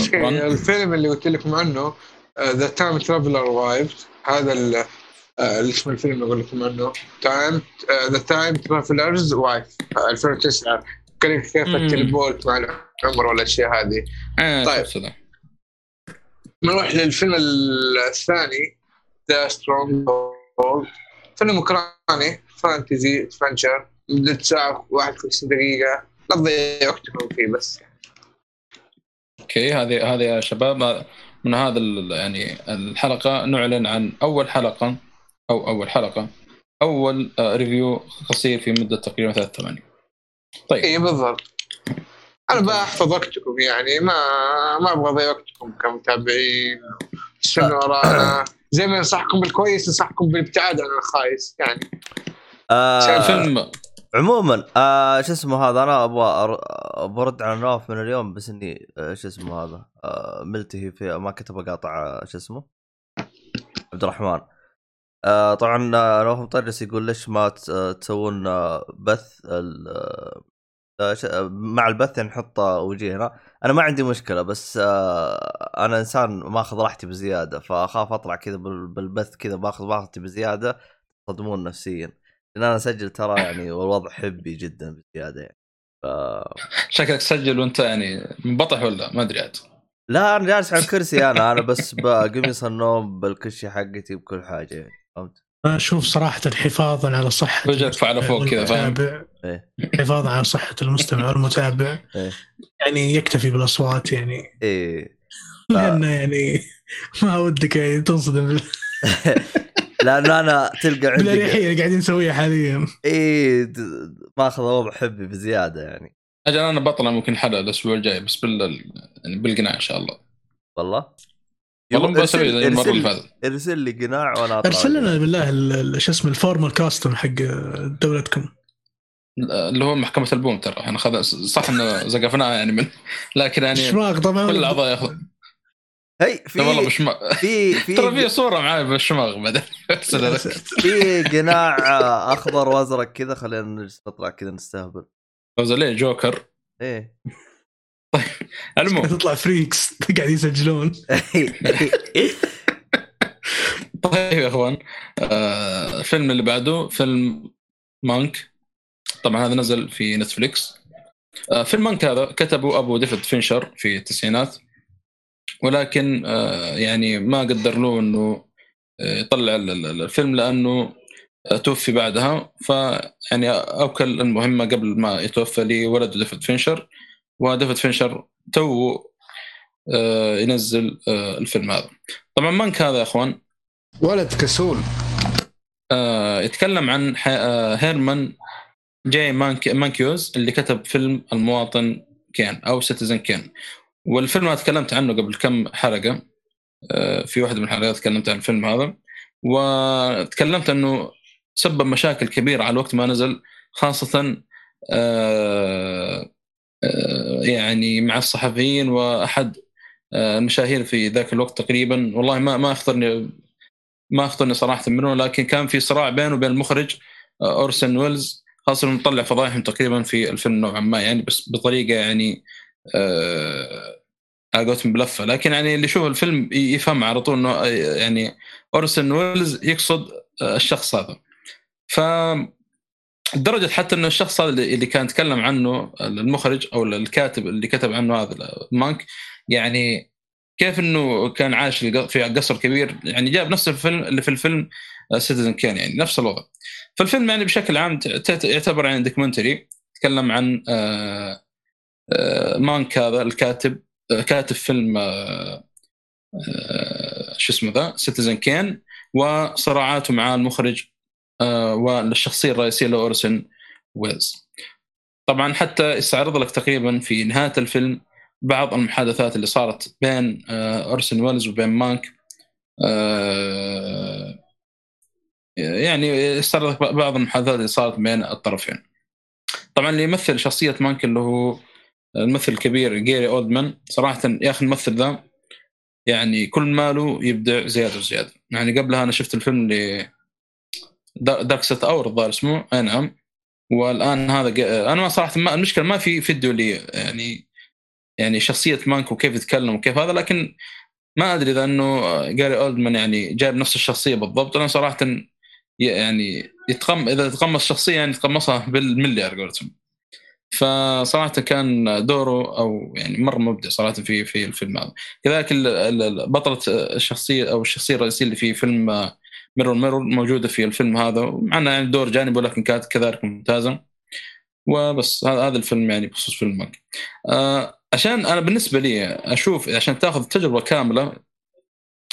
الفيلم اللي قلت لكم عنه The Time Traveler Wife هذا ال- آه، اللي اسمه الفيلم أقول لكم عنه Time The Time Traveler's Wife 2009 كيف. ال teleport مع العمر والاشياء هذه. آه طيب. the. نروح للفيلم الثاني The Stronghold فيلم أوكراني fantasy adventure مدة ساعة 51 دقيقة. لا تضيع وقتكم فيه بس. okay هذه هذه يا شباب من هذا يعني الحلقة نعلن عن أول حلقة. أو أول حلقة. أول آه، review قصير في مدة تقريبا ثلاث ثواني. طيب. اي بالضبط. أنا بحفظ وقتكم يعني ما ما أبغى أضيع وقتكم كمتابعين. تستنوا ورانا؟ زي ما ننصحكم بالكويس ننصحكم بالابتعاد عن الخايس يعني. آه فيلم. عموما آه شو اسمه هذا؟ أنا أبغى برد على نواف من اليوم بس إني آه شو اسمه هذا؟ آه ملتهي في ما كنت بقاطع آه، شو اسمه؟ عبد الرحمن. آه طبعا آه، نواف مطرس يقول ليش ما آه، تسوون آه، بث آه، آه، آه، مع البث يعني نحط آه، وجيهنا أنا ما عندي مشكلة بس آه أنا إنسان ماخذ راحتي بزيادة فأخاف أطلع كذا بال- بالبث كذا باخذ راحتي بزيادة تصدمون نفسيا. لأن أنا أسجل ترى يعني [laughs] والوضع حبي جدا بزيادة يعني. ف... شكلك تسجل وأنت يعني منبطح ولا؟ ما أدري عاد. لا أنا جالس على الكرسي أنا أنا بس بقميص النوم بالكشه حقتي بكل حاجة يعني. أشوف صراحة حفاظا على صحة وجهك فعلى فوق كذا، فاهم؟ إيه. حفاظا على صحة المستمع والمتابع. إيه. يعني يكتفي بالأصوات يعني. إيه. [laughs] لأنه يعني ما ودك يعني تنصدم بال- [laughs] لأنه أنا تلقى عندي بالأريحية اللي قاعدين نسويها حاليا. إيه د- ماخذ وضع حبي بزيادة يعني. أجل أنا بطلع ممكن حلقة الأسبوع الجاي بس بال يعني بالقناع إن شاء الله. والله؟ والله يبغى- بسوي زي المره اللي ارسل, فاتت ارسل لي قناع وأنا أطلع ارسل لنا. بالله ال- ال- شو اسمه الفورمال كاستم حق دولتكم. اللي هو محكمة البوم ترى. إحنا خذ صح إنه زقفناها يعني من لكن يعني شماغ طبعا. كل الأعضاء ياخذ. هي لا والله في مش ما... في في ترى في صورة معاي بالشماغ بعدين. [laughs] في قناع أخضر وأزرق كذا خلينا نجلس نطلع كذا نستهبل. ليه جوكر؟ إيه. المهم. تطلع freaks قاعد يسجلون. طيب يا إخوان آه الفيلم اللي بعده فيلم Mank. طبعا هذا نزل في نتفليكس. آه فيلم مانك هذا كتبه أبو ديفيد فينشر في التسعينات. ولكن آه، يعني ما قدر له إنه آه، يطلع ال- ال- الفيلم لأنه آه، توفي بعدها. فيعني أوكل المهمة قبل ما يتوفى لولده ديفيد فينشر. وديفيد فينشر تو ينزل آه، الفيلم هذا. طبعا مانك هذا يا أخوان؟ ولد كسول. آه، يتكلم عن آه، هيرمان جاي مانك مانكيويتز اللي كتب فيلم المواطن كين أو Citizen Kane والفيلم تكلمت عنه قبل كم حلقة. في واحدة من الحلقات تكلمت عن الفيلم هذا. وتكلمت إنه سبب مشاكل كبيرة على وقت ما نزل خاصة يعني مع الصحفيين وأحد آه، المشاهير في ذاك الوقت تقريبا. والله ما ما أخطرني ما أخطرني صراحة منه لكن كان في صراع بينه وبين المخرج آه، أورسن ويلز خاصة انه طلع فضايحهم تقريبا في الفيلم نوعا ما يعني بس بطريقة يعني آه على قولتهم بلفة. لكن يعني اللي يشوف الفيلم يفهم على طول إنه آه، يعني أورسن ويلز يقصد آه، الشخص هذا. ف لدرجه حتى إنه الشخص هذا اللي كان يتكلم عنه المخرج أو الكاتب اللي كتب عنه هذا مانك يعني كيف إنه كان عايش في قصر كبير يعني جاب نفس الفيلم اللي في الفيلم Citizen Kane يعني نفس الوضع. فالفيلم يعني بشكل عام يعتبر يعني documentary يتكلم عن آه، آه، مانك هذا الكاتب آه، كاتب فيلم شو اسمه ذا؟ Citizen Kane وصراعاته مع المخرج والشخصية الرئيسية لاورسن ويلز. طبعا حتى يستعرض لك تقريبا في نهاية الفيلم بعض المحادثات اللي صارت بين آه، اورسن ويلز وبين مانك. آه، يعني يستعرض لك بعض المحادثات اللي صارت بين الطرفين. طبعا اللي يمثل شخصية مانك اللي هو الممثل الكبير جاري أولدمان صراحة يا أخي الممثل ذا يعني كل ماله يبدع زيادة وزيادة. يعني قبلها أنا شفت الفيلم اللي Darkest Hour الظاهر اسمه. أي نعم. والآن هذا أنا ما صراحة ما المشكلة ما في فيديو لي يعني يعني شخصية مانك وكيف يتكلم وكيف هذا لكن ما أدري إذا إنه جاري اولدمان يعني جايب نفس الشخصية بالضبط. أنا صراحة يعني يتقم إذا تقمص شخصية يعني يتقمصها بالملي على فصراحة كان دوره أو يعني مرة مبدع صراحة في في الفيلم هذا. كذلك بطلة الشخصية أو الشخصية الرئيسية اللي في فيلم Mirror Mirror موجودة في الفيلم هذا معنا يعني دور جانبي ولكن كانت كذلك ممتازة وبس هذا الفيلم يعني بخصوص فيلم مانك آه عشان أنا بالنسبة لي أشوف عشان تاخذ التجربه كاملة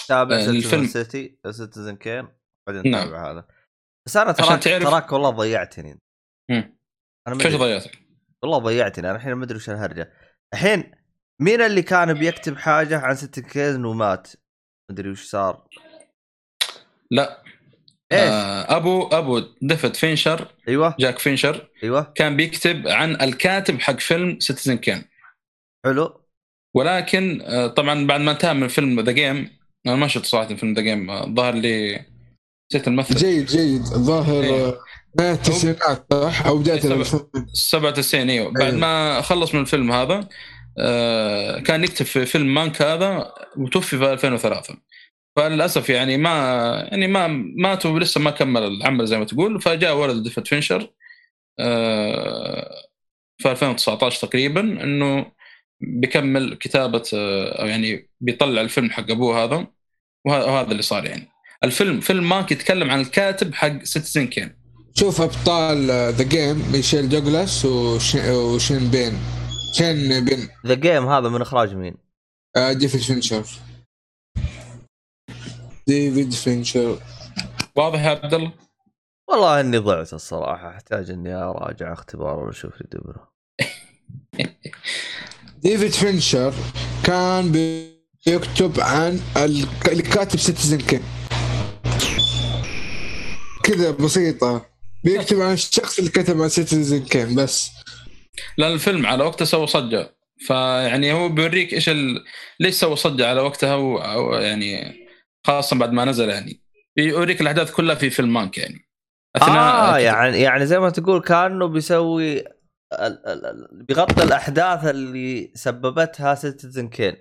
تابع Citizen الفيلم. Citi- Citizen Kane بعدين نعم. تابع هذا بس أنا تراك تعرف- تراك والله ضيعتني مم. أنا كيف ضيعتك؟ والله ضيعتني أنا الحين ما أدري وش الهرجة الحين مين اللي كان بيكتب حاجة عن Citizen ومات ما أدري وش صار لا. إيش؟ آه أبو أبو ديفيد فينشر أيوه. جاك فينشر أيوه. كان بيكتب عن الكاتب حق فيلم Citizen Kane حلو. ولكن آه، طبعا بعد ما انتهى من فيلم The Game أنا ما شفت صراحة فيلم The Game ظهر لي نسيت الممثل جيد جيد. الظاهر إيه. آه، نهاية التسعينات صح؟ أو بداية سبعة. الألفين. 97 أيوه. بعد أيوه. ما خلص من الفيلم هذا آه، كان يكتب في فيلم مانك هذا وتوفي في 2003 فللأسف يعني ما يعني ما مات ولسه ما كمل العمل زي ما تقول فجاء ولد ديفيد فينشر آه، في 2019 تقريبا إنه بيكمل كتابة آه، أو يعني بيطلع الفيلم حق أبوه هذا وه- وهذا اللي صار يعني. الفيلم فيلم مانك يتكلم عن الكاتب حق Citizen Kane. شوف أبطال The Game ميشيل دوغلاس وشين, وشين بين. شين بين. The Game هذا من إخراج مين؟ آه، ديفيد فينشر. ديفيد فينشر. واضح يا عبد الله؟ والله إني ضعت الصراحة أحتاج إني أراجع اختبار ولا أشوف لي دبره [laughs] ديفيد فينشر كان بيكتب عن ال- اللي كاتب Citizen Kane. كذا بسيطة. بيكتب عن الشخص اللي كتب عن Citizen Kane بس. لأن الفيلم على وقته سوى صجة. فيعني هو بيوريك إيش ال... ليش سوى صجة على وقتها و... يعني خاصة بعد ما نزل يعني بيوريك الأحداث كلها في فيلم مانك يعني. آه يعني يعني زي ما تقول كأنه بيسوي ال- ال- ال- بيغطي الأحداث اللي سببتها Citizen Kane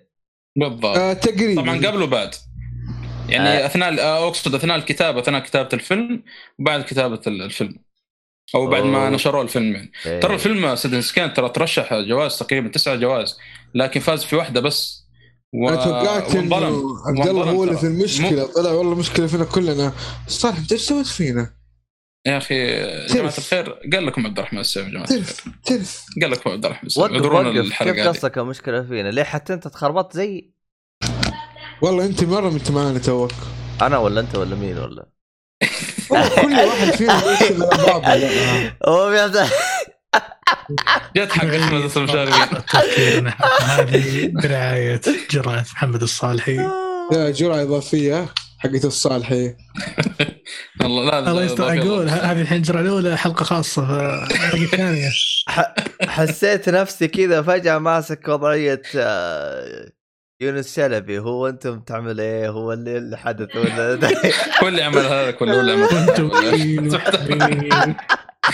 بالضبط. آه تقريبا. طبعا قبل وبعد. يعني آه. اثناء آه، أقصد أثناء الكتابة أثناء كتابة الفيلم وبعد كتابة ال- الفيلم. أو بعد ما أوه. نشروا الفيلم يعني. إيه. ترى الفيلم Citizen Kane ترى ترشح جوائز تقريبا تسعة جوائز لكن فاز في واحدة بس. و... أنا توقعت إنه. عبد الله هو اللي. في المشكلة. طلع والله مشكلة فينا كلنا. صالح انت إيش سويت فينا؟ يا أخي جماعة الخير قال لكم عبد الرحمن السيف يا جماعة الخير. تلف. تلف قال لكم عبد الرحمن اعذرونا وقف الحلقة كيف قصدك المشكلة فينا؟ ليه حتى أنت تخربطت زي؟ والله أنت مرة أنت معانا توك. أنا ولا أنت ولا مين ولا؟ والله كل واحد فينا يشتغل على بعضه هو حق أحمد المشاركين تفكيرنا. هذه برعاية جرعة محمد الصالحي. يا جرعة إضافية حقت الصالحي. [laughs] الله لا الله يستر. أقول هذه الحين الجرعه الأولى حلقة خاصة فالحلقه الثانية. [laughs] ح- حسيت نفسي كذا فجأة ماسك وضعية آه، يونس شلبي. هو أنتم تعمل إيه؟ هو اللي اللي حدث ولا؟ [laughs] هو اللي عمل هذا كله هو اللي عمل وإحنا فين؟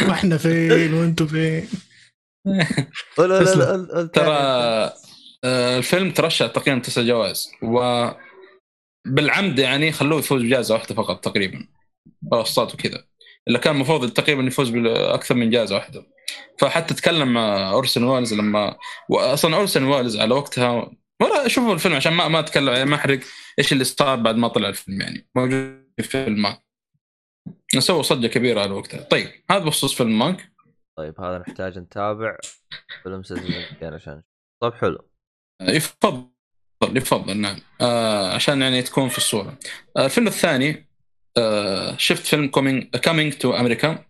وإحنا فين؟ وأنتم فين؟ لا. لا ترى آه، الفيلم ترشح تقريبا تسع جوائز و بالعمد يعني خلوه يفوز بجائزة واحدة فقط تقريبا. منصات وكذا. الا كان المفروض تقريبا يفوز بأكثر من جائزة واحدة. فحتى تكلم مع أورسن ويلز لما واصلا أورسن ويلز على وقتها ولا شوفوا الفيلم عشان ما ما أتكلم يعني ما أحرق إيش اللي صار بعد ما طلع الفيلم يعني. موجود في فيلم مانك سووا صجة كبيرة على وقتها. طيب هذا بخصوص فيلم Mank. طيب هذا نحتاج نتابع فيلم Citizen عشان طيب حلو. يفضل يفضل نعم. آه عشان يعني تكون في الصورة. آه الفيلم الثاني آه شفت فيلم Coming Coming to America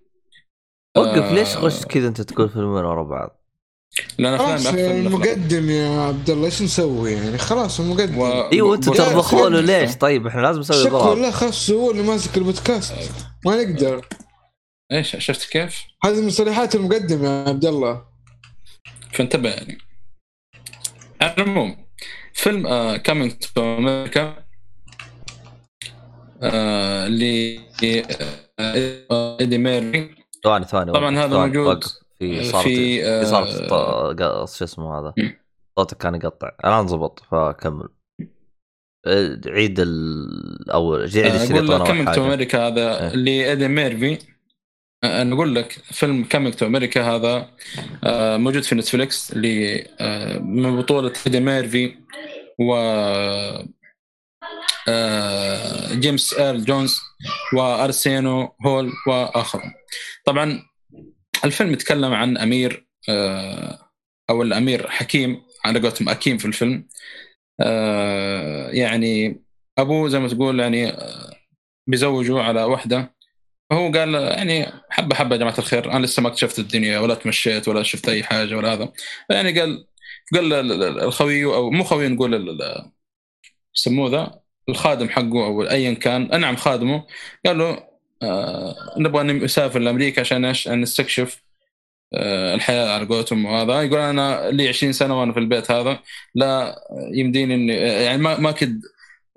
وقف ليش غش كذا أنت تقول فيلمين ورا بعض؟ لأن افلام خلاص الأفلام. المقدم يا عبد الله إيش نسوي يعني؟ خلاص المقدم و- إيوه أنتم أخي. ليش؟ طيب إحنا لازم نسوي شكو اضراب لا خلاص هو اللي ماسك البودكاست. ما نقدر. إيش شفت كيف؟ هذه من صريحات المقدم يا عبد الله فانتبه يعني على العموم فيلم آه Coming to America آه اللي آه ايدي ميرفي ثواني ثواني طبعاً هذا موجود. في صارت في، في صارت آه، شو اسمه هذا. صوتك كان يقطع الان ضبط فكمل آه، عيد الأول عيد الشريط أقول لك Coming to. America هذا إيه. اللي ايدي ميرفي آه، نقول لك فيلم Coming to America هذا آه، موجود في نتفليكس اللي آه، من بطولة ايدي ميرفي و جيمس إيرل جونز وارسينو هول واخرون طبعا الفيلم يتكلم عن أمير أو الأمير حكيم على قولتهم أكيم في الفيلم. يعني أبوه زي ما تقول يعني بيزوجوا على واحدة فهو قال يعني حبة حبة يا جماعة الخير. أنا لسه ما اكتشفت الدنيا ولا تمشيت ولا شفت أي حاجة ولا هذا. يعني قال قال ال- ال- الخوي أو مو خوي نقول يسموه ذا الخادم حقه أو ايا كان. انعم خادمه. قال له آه نبغى نسافر لأمريكا عشان إيش؟ نستكشف آه الحياة على قولتهم وهذا. يقول أنا لي 20 سنة وأنا في البيت هذا. لا يمديني اني يعني ما ما كد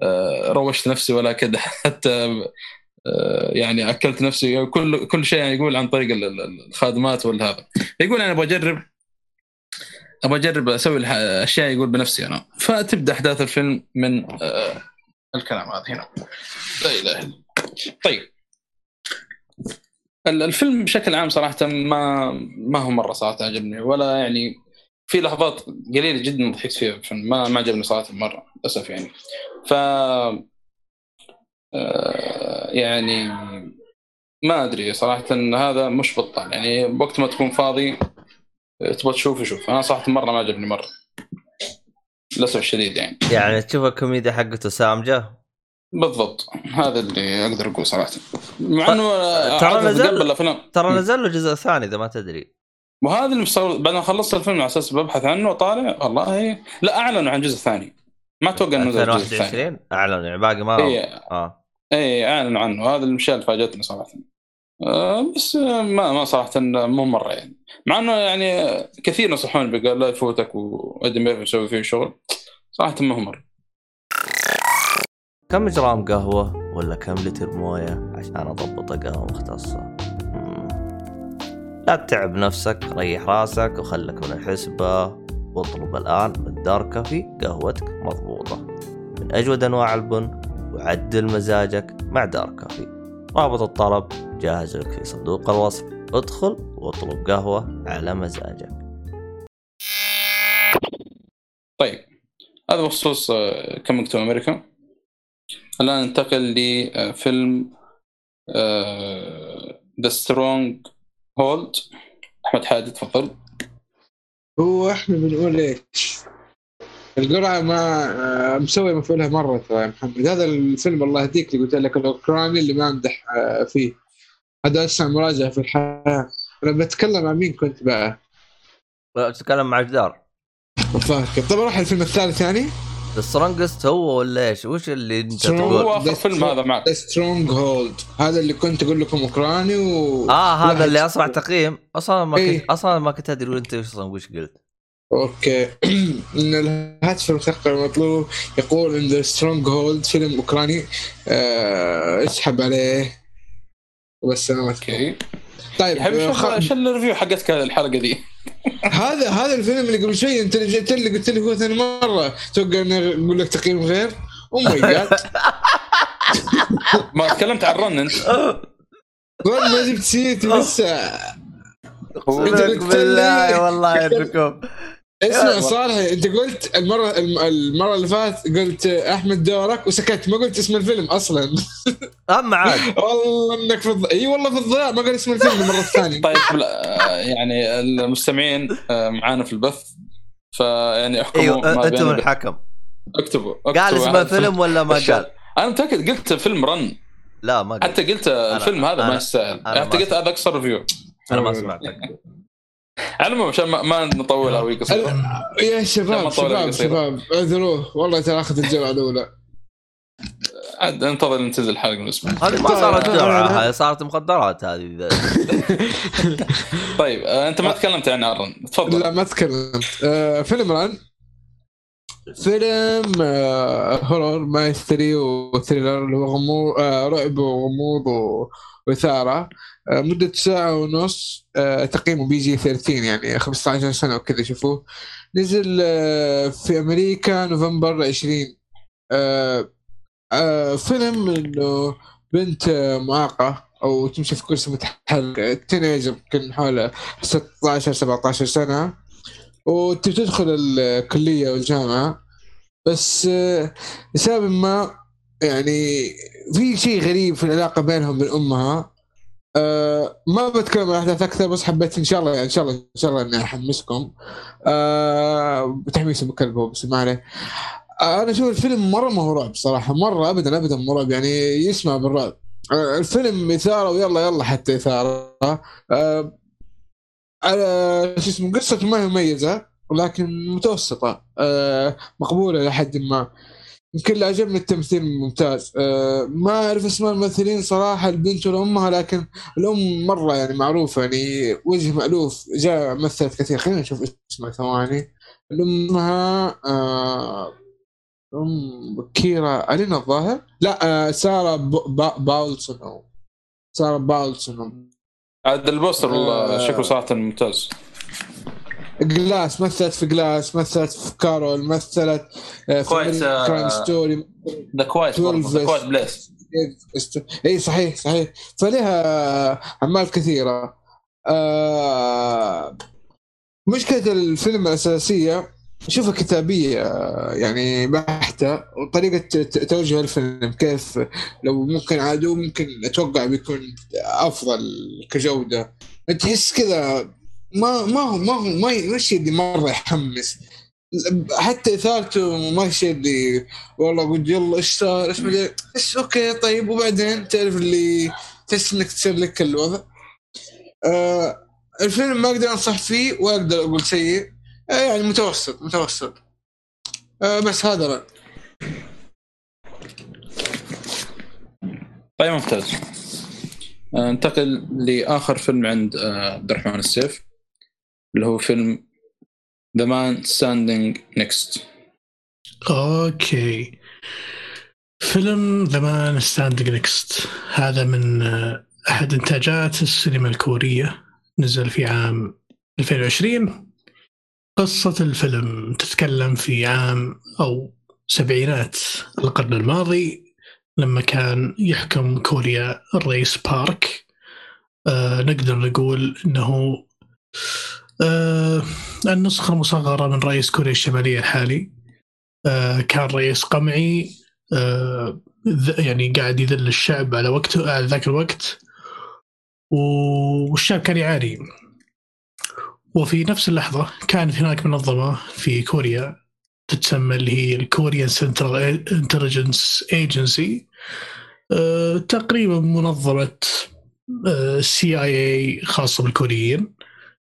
آه، روشت نفسي ولا كد [laughs] حتى يعني أكلت نفسي كل كل شيء يعني يقول عن طريق ال- ال- الخادمات ولا هذا يقول أنا أبغى أجرب أبغى أجرب أسوي الح- أشياء يقول بنفسي أنا. فتبدأ أحداث الفيلم من آه، الكلام هذا هنا. لا إله إلا. طيب. ال- الفيلم بشكل عام صراحة ما ما هو مرة صراحة عجبني ولا يعني في لحظات قليلة جدا ضحكت فيها ما ما عجبني صراحة مرة للأسف يعني. ف آه، يعني ما أدري صراحة إن هذا مش بطال. يعني وقت ما تكون فاضي آه، تبغى تشوف شوف أنا صراحة مرة ما عجبني مرة. للأسف الشديد يعني. يعني تشوف الكوميديا حقته سامجه بالضبط. هذا اللي أقدر أقول صراحة. مع إنه ترى عادة نزل- ترى نزل له جزء ثاني إذا ما تدري. وهذا اللي مستغرب بعد ما خلصت الفيلم على أساس ببحث عنه طالع والله لا أعلنوا عن جزء ثاني. ما أتوقع إنه نزل جزء ثاني. 2021 اعلن يعني باقي ما اي آه. اي إعلنوا عنه. هذا الاشياء اللي فاجأتني صراحة. آه، بس ما ما صراحة مو مرة يعني. مع إنه يعني كثير نصحوني بقال لا يفوتك وايدي ميرفي يسوي فيه شغل. صراحة ما هو مرة. كم جرام قهوة ولا كم لتر موية عشان أضبط قهوة مختصة مم. لا تتعب نفسك ريح راسك وخلك من الحسبة. واطلب الآن من دار كافي قهوتك مضبوطة. من أجود أنواع البن وعدل مزاجك مع دار كافي. رابط الطلب جاهز لك في صندوق الوصف. ادخل واطلب قهوة على مزاجك. طيب هذا بخصوص Coming to America؟ الآن ننتقل لفيلم The Stronghold أحمد حادي تفضل. هو إحنا بنقول إيش؟ القرعة ما آه، مسوي مفعولها مرة ترى يا محمد. هذا الفيلم الله يهديك اللي قلت لك الأوكراني اللي ما أمدح آه، فيه. هذا اسمع مراجعة في الحياة. أنا بتكلم عن مين كنت بقى؟ لا، تتكلم مع جدار. فاكر طب أروح الفيلم الثالث يعني؟ ذا سترونجست هو ولا إيش؟ وش اللي أنت تقول؟ هو آخر فيلم هذا معك؟ ذا سترونج هولد هذا اللي كنت أقول لكم أوكراني و آه هذا اللي اسرع تقييم. أصلا ما إيه. كنت أصلا ما كنت أدري انت أصلا وش قلت. أوكي. [clears throat] إن الهاتف المثقف المطلوب يقول إن The Stronghold فيلم أوكراني آه اسحب عليه. بس أنا ما أذكر. أوكي. طيب يا حبيبي آه، شو خ- شو ال review حقتك الحلقة دي؟ [laughs] هذا هذا الفيلم اللي قبل شوي أنت اللي جيت لي قلت لي هو ثاني مرة. توقع اني أقول لك تقييم غير؟ Oh my God ما تكلمت عن رن أنت. والله ما جبت سيرتي لسه لي- بالله والله [laughs] انكم اسمع صالح انت قلت المره الم- المرة اللي فاتت قلت أحمد دورك وسكت ما قلت اسم الفيلم أصلا. اما عاد. [laughs] والله إنك في الض... إي والله في الضياع ما قال اسم الفيلم المرة الثانية. [laughs] طيب لا، آه، يعني المستمعين آه، معانا في البث فيعني احكموا أيوه ما أنتم الحكم. اكتبوا قال اسم الفيلم. ولا ما. قال؟ أنا متأكد قلت فيلم Run. لا ما قال حتى قلت الفيلم هذا ما يستاهل. حتى قلت هذا اقصر review أنا ما سمعتك على العموم عشان ما, ما نطول أو قصير أل- يا شباب شباب. شباب اعذروه. والله ترى أخذ الجرعة الأولى. عاد انتظر لين تنزل الحلقة بالنسبة لي. هذه ما صارت جرعة هذه صارت مخدرات هذه. [laughs] طيب آه، أنت ما تكلمت عن Run تفضل. لا ما تكلمت. آه فيلم Run فيلم آه horror mystery و thriller اللي هو غموض آه رعب وغموض وإثارة. آه مدة ساعة ونص تقييمه PG 13 يعني 15 سنة وكذا شوفوه. نزل في أمريكا نوفمبر 20 آه آه فيلم إنه بنت معاقة أو تمشي في كرسي متحرك teenager يمكن حوالي 16 17 سنة. وتبي تدخل الكلية والجامعة. بس آه، لسبب ما يعني في شيء غريب في العلاقة بينهم وبين أمها. آه ما بتكلم عن الاحداث أكثر بس حبيت إن شاء الله يعني إن شاء الله إن شاء الله إني أحمسكم. آه بتحميس بكلبه بس ما عليه. آه أنا أشوف الفيلم مرة ما هو رعب صراحة مرة ابدا ابدا مو رعب يعني يسمع بالرعب. الفيلم إثارة ويلا يلا حتى إثارة. على شو اسمه قصته ما هي مميزة ولكن متوسطة. آه مقبولة إلى حد ما. يمكن اللي عجبني التمثيل ممتاز. آه ما أعرف اسماء الممثلين صراحة البنت ولا امها لكن الأم مرة يعني معروفة يعني وجه مألوف. جاء مثلت كثير. خلينا نشوف اسمها ثواني. اسمها آه أم كيرا ألينا الظاهر؟ لا سارة باولسون أو سارة باولسون. عاد البوستر والله آه. شكله صراحة ممتاز. جلاس مثلت في جلاس مثلت في كارول مثلت آه، في كرايم ستوري ذا كوايت ذا 12 كوايت بليس اي صحيح صحيح. فلها أعمال كثيرة. آه مشكلة الفيلم الأساسية اشوفها كتابية يعني بحتة وطريقة توجه الفيلم كيف لو ممكن عادو ممكن أتوقع بيكون أفضل كجودة. تحس كذا ما ما هو ما هو ما الشيء اللي مرة يحمس. حتى إثارته ما الشيء اللي والله قلت يلا إيش صار؟ إيش مدري إيش أوكي طيب وبعدين تعرف اللي تحس إنك تصير لك الوضع. آه الفيلم ما أقدر أنصح فيه ولا أقدر أقول سيء. يعني متوسط متوسط. آه بس هذا رأي. طيب ممتاز. آه، ننتقل لآخر فيلم عند آه، عبد الرحمن السيف اللي هو فيلم The Man Standing Next أوكي. فيلم ذا مان ستاندينج نيكست هذا من أحد إنتاجات السينما الكورية. نزل في عام 2020 قصة الفيلم تتكلم في عام أو سبعينات القرن الماضي لما كان يحكم كوريا الرئيس بارك. آه نقدر نقول إنه آه النسخة المصغرة من رئيس كوريا الشمالية الحالي. آه، كان رئيس قمعي آه، يعني قاعد يذل الشعب على وقته على ذاك الوقت. والشعب كان يعاني وفي نفس اللحظة كانت هناك منظمة في كوريا تتسمى اللي هي ال Korean Central Intelligence Agency تقريبا منظمة CIA خاصة بالكوريين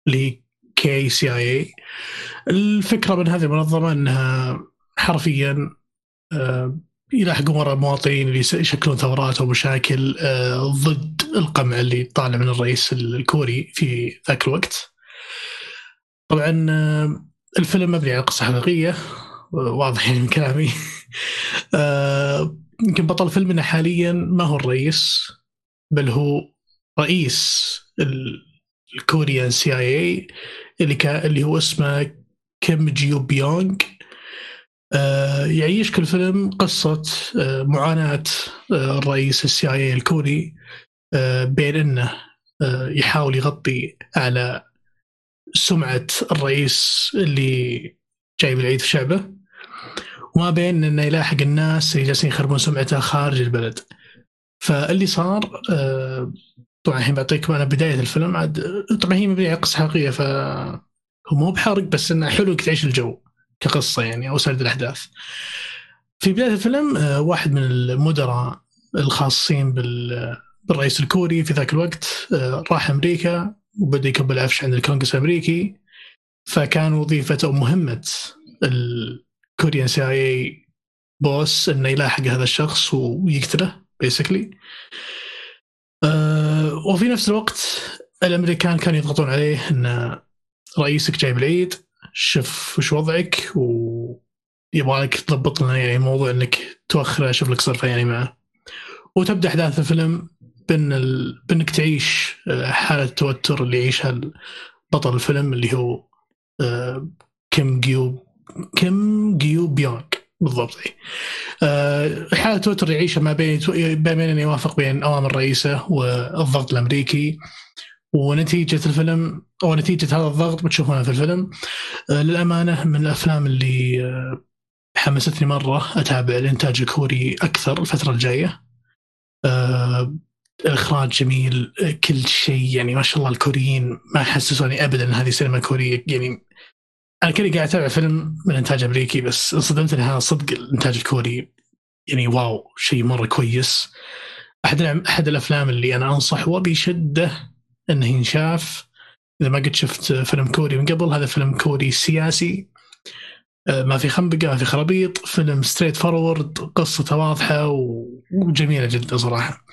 اللي هي KCIA الفكرة من هذه المنظمة إنها حرفيا آه، يلاحقون وراء المواطنين اللي يشكلون ثورات ومشاكل آه، ضد القمع اللي طالع من الرئيس الكوري في ذاك الوقت. طبعا آه، الفيلم مبني على قصة حقيقية آه، واضح يعني من كلامي. [laughs] آه، يمكن بطل فيلمنا حاليا ما هو الرئيس بل هو رئيس ال- الكوريان CIA اللي كان اللي هو اسمه كيم جيو بيونغ يعيش كل فيلم قصة معاناة الرئيس ال CIA الكوري بين إنه يحاول يغطي على سمعة الرئيس اللي جايب العيد في شعبه وما بين إنه يلاحق الناس اللي جالسين يخربون سمعته خارج البلد فاللي صار آه، طبعا الحين بعطيكم أنا بداية الفيلم عاد طبعا هي مبنيه على قصة حقيقية ف هو مو بحرق بس إنه حلو إنك تعيش الجو كقصة يعني أو سرد الأحداث. في بداية الفيلم آه، واحد من المدراء الخاصين بال بالرئيس الكوري في ذاك الوقت آه، راح أمريكا وبدأ يكبل عفش عند الكونغرس الأمريكي فكان وظيفته مهمة. الكوريان سي اي بوس إنه يلاحق هذا الشخص ويقتله بيسكلي أه وفي نفس الوقت الأمريكان كانوا يضغطون عليه إن رئيسك جايب العيد. شوف وش وضعك ويبغالك تضبط لنا يعني موضوع إنك توخر أشوف لك صرفه يعني معه. وتبدأ أحداث الفيلم. بان ال... بانك تعيش آه، حالة التوتر اللي يعيشها بطل الفيلم اللي هو آه، كيم جيو كيم جيو بيونغ بالضبط. اي آه، حالة توتر يعيشها ما بين ما بين انه يوافق بين أوامر رئيسه والضغط الأمريكي ونتيجة الفيلم أو نتيجة هذا الضغط بتشوفونها في الفيلم. للأمانة من الأفلام اللي حمستني مرة أتابع الإنتاج الكوري أكثر الفترة الجاية. آه، الاخراج جميل آه، كل شيء. يعني ما شاء الله الكوريين ما حسسوني ابدا إن هذه سينما كورية. يعني أنا كني قاعد أتابع فيلم من إنتاج أمريكي بس انصدمت ان هذا صدق الإنتاج الكوري يعني واو شيء مرة كويس. أحد أحد الأفلام اللي أنا أنصح وبشدة انه ينشاف إذا ما قد شفت فيلم كوري من قبل هذا فيلم كوري سياسي. آه، ما في خنبقة ما في خرابيط. فيلم straight forward قصته واضحة وجميلة جدا صراحة.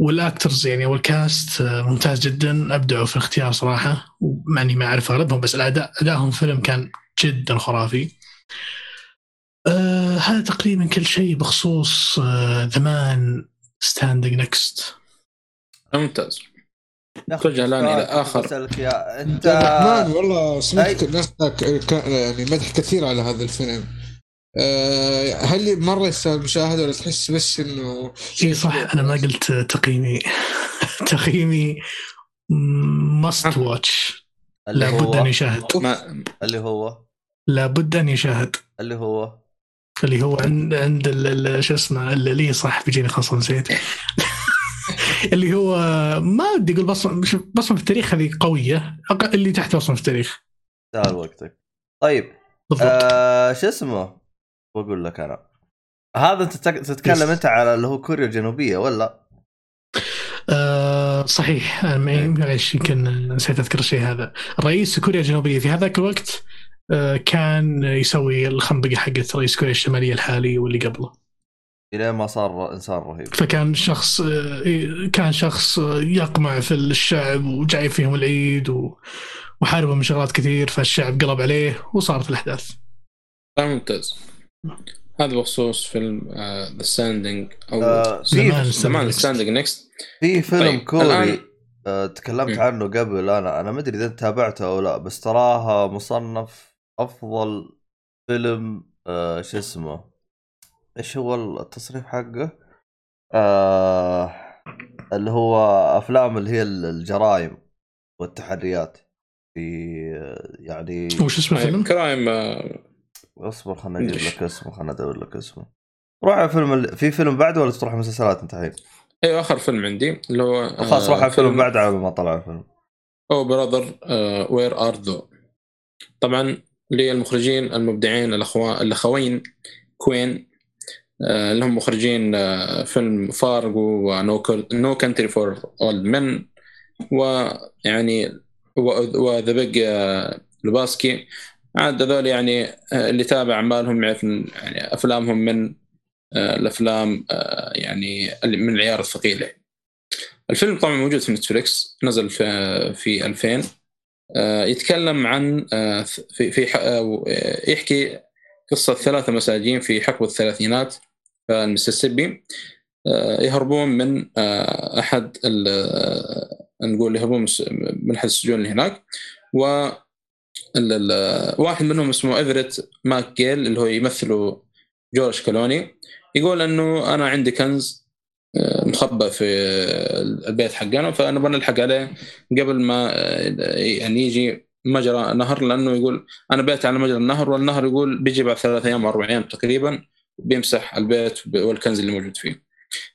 وال actors يعني وال cast آه، ممتاز جدا. أبدعوا في الاختيار صراحة. ومع اني ما أعرف أغلبهم بس الاداء ادائهم في الفيلم كان جدا خرافي. آه هذا تقريبا كل شيء بخصوص The Man Standing Next ممتاز. توجه الآن إلى سؤال آخر. أسألك يا انت والله سمعت أي. ناس ك- يعني مدح كثير على هذا الفيلم. آه، هل مرة يستاهل المشاهدة ولا تحس بس إنه إي صح أنا ما قلت تقييمي. [laughs] تقييمي must watch اللي لابد أن يشاهد. ما اللي هو؟ لابد أن يشاهد. اللي هو؟ اللي هو عند عند ال- ال- شو اسمه اللي لي صح بيجيني خاصة نسيت. [laughs] اللي هو ما ودي أقول بصمه بصمة في التاريخ هذه قوية. اللي تحت بصمة في التاريخ. تعال وقتك. طيب بالضبط. آه شو اسمه؟ بقول لك أنا. هذا أنت تك- تتكلم. أنت على اللي هو كوريا الجنوبية ولا؟ آه صحيح. أنا ما- معليش يمكن نسيت أذكر الشيء هذا. رئيس كوريا الجنوبية في هذاك الوقت آه كان يسوي الخنبقة حقت رئيس كوريا الشمالية الحالي واللي قبله. إلى ما صار إنسان رهيب. فكان شخص آه، كان شخص يقمع في الشعب وجاي فيهم العيد وحاربهم من شغلات كثير فالشعب قلب عليه وصارت الأحداث. ممتاز. هذا بخصوص فيلم The Standing أو آه زمان. Standing Next في فيلم طيب، كوري الآن- آه تكلمت مم. عنه قبل أنا أنا ما أدري إذا أنت تابعته أو لا بس تراها مصنف أفضل فيلم آه شو اسمه إيش هو التصريف حقه؟ آه اللي هو أفلام اللي هي الجرائم والتحريات في آه، يعني وش اسم الفيلم؟ crime آه، اصبر خلنا أجيب لك اسمه خلنا أدور لك اسمه. روح على فيلم ال- في فيلم بعده ولا تروح مسلسلات أنت الحين؟ أيوه آخر فيلم عندي اللي هو خلاص روح على الفيلم بعده على ما طلع الفيلم. O Brother, Where Art Thou طبعا للمخرجين المبدعين الاخوان الأخوين كوين آه، اللي هم مخرجين آه، فيلم Fargo و No Country for Old Men ويعني و The Big Lebowski عاد هذول يعني آه، اللي تابع اعمالهم يعرف يعني أفلامهم من آه، الأفلام آه، يعني من العيار الثقيلة. الفيلم طبعا موجود في نتفليكس نزل في في 2000 آه، يتكلم عن آه، في في آه، يحكي قصة ثلاثة مساجين في حقبة الثلاثينات في المسيسيبي. آه، يهربون من آه، أحد آه، نقول يهربون من- احد السجون اللي هناك. و واحد منهم اسمه إيفريت ماكجيل اللي هو يمثله جورج كلوني يقول إنه أنا عندي كنز آه، مخبى في البيت حقنا فنبغى نلحق عليه قبل ما آه، يعني يجي مجرى نهر لأنه يقول أنا بيت على مجرى النهر والنهر يقول بيجي بعد ثلاث أيام أربع أيام تقريبا بيمسح البيت والكنز اللي موجود فيه.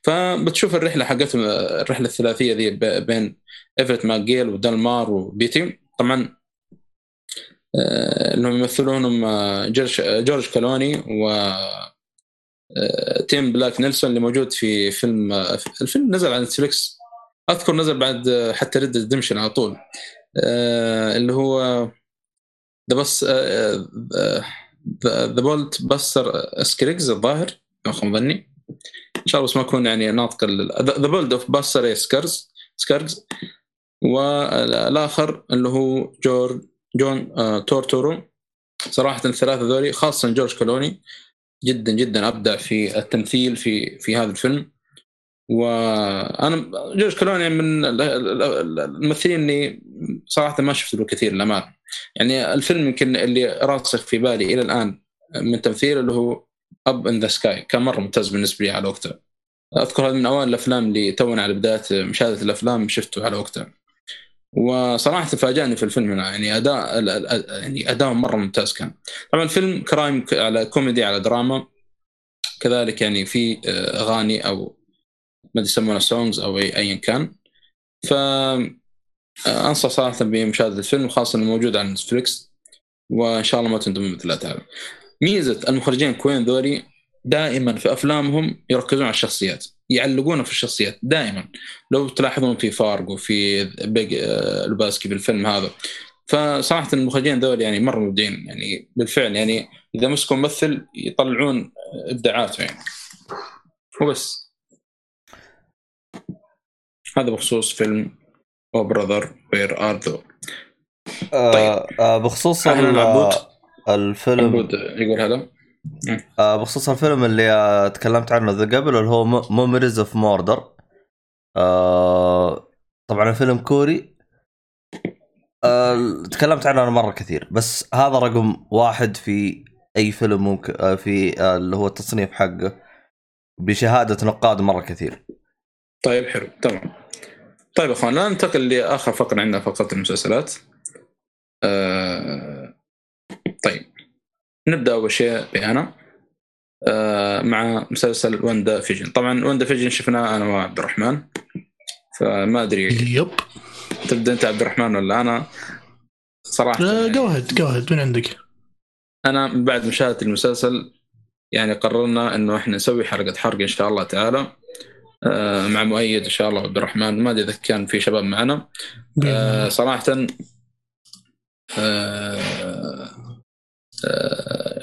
فبتشوف الرحلة حقتهم الرحلة الثلاثية ذي بين ايفرت ماكجيل ودلمار وبيت طبعا انهم يمثلونهم آه، جورج كلوني و آه، تيم بلاك نيلسون اللي موجود في فيلم آه، الفيلم نزل على نتفلكس أذكر نزل بعد آه، حتى Red Redemption على طول. آه، اللي هو The بس The Ballad Buster Scruggs الظاهر خاب ظني. إن شاء الله بس ما أكون يعني ناطق The Ballad of Buster Scruggs Scruggs والآخر اللي هو جورج جون آه، تورتورو. صراحة الثلاثة ذولي خاصة جورج كلوني جدا جدا أبدع في التمثيل في في هذا الفيلم. وأنا جورج كلوني من ال- ال- ال- الممثلين اللي صراحة ما شفت له كثير للأمانة. يعني الفيلم يمكن اللي راسخ في بالي إلى الآن من تمثيل اللي هو Up in the Sky كان مرة ممتاز بالنسبة لي على وقته. أذكر هذا من أوائل الأفلام اللي تونا على بداية مشاهدة الأفلام شفته على وقته. وصراحة فاجأني في الفيلم يعني أداء يعني اداء مرة ممتاز كان. طبعا الفيلم crime على كوميدي على دراما كذلك يعني في آه، أغاني أو ما أدري يسمونها songs أو ايا كان. ف آه، أنصح صراحة بمشاهدة الفيلم خاصة إنه موجود على نتفلكس وإن شاء الله ما تندمون مثل لا ميزة المخرجين Coen ذولي دائما في أفلامهم يركزون على الشخصيات. يعلقون في الشخصيات دائما. لو تلاحظون في فارغ وفي Big آه، Lebowski بالفيلم هذا. فصراحة المخرجين ذول يعني مرة مبدعين يعني بالفعل يعني إذا مسكوا ممثل يطلعون إبداعاته يعني. وبس. هذا بخصوص فيلم O Brother Where Art Thou آه آه بخصوص. الفيلم عبود يقول هذا. آه بخصوص الفيلم اللي آه تكلمت عنه ذا قبل اللي هو Memories of Murder طبعا الفيلم كوري. آه تكلمت عنه أنا مرة كثير بس هذا رقم واحد في أي فيلم ممكن آه في آه اللي هو التصنيف حقه بشهادة نقاد مرة كثير. طيب حلو تمام. طيب أخوان ننتقل لآخر فقرة عندنا فقرة المسلسلات. آه... نبدأ أول شيء بأنا آه مع مسلسل WandaVision. طبعا WandaVision شفناه أنا وعبد الرحمن فما أدري. Yep. تبدأ أنت عبد الرحمن ولا أنا؟ صراحة go ahead go ahead من عندك؟ أنا من بعد مشاهدة المسلسل يعني قررنا إنه إحنا نسوي حلقة حرق إن شاء الله تعالى آه، مع مؤيد إن شاء الله عبد الرحمن. ما أدري إذا كان في شباب معنا. آه،. صراحة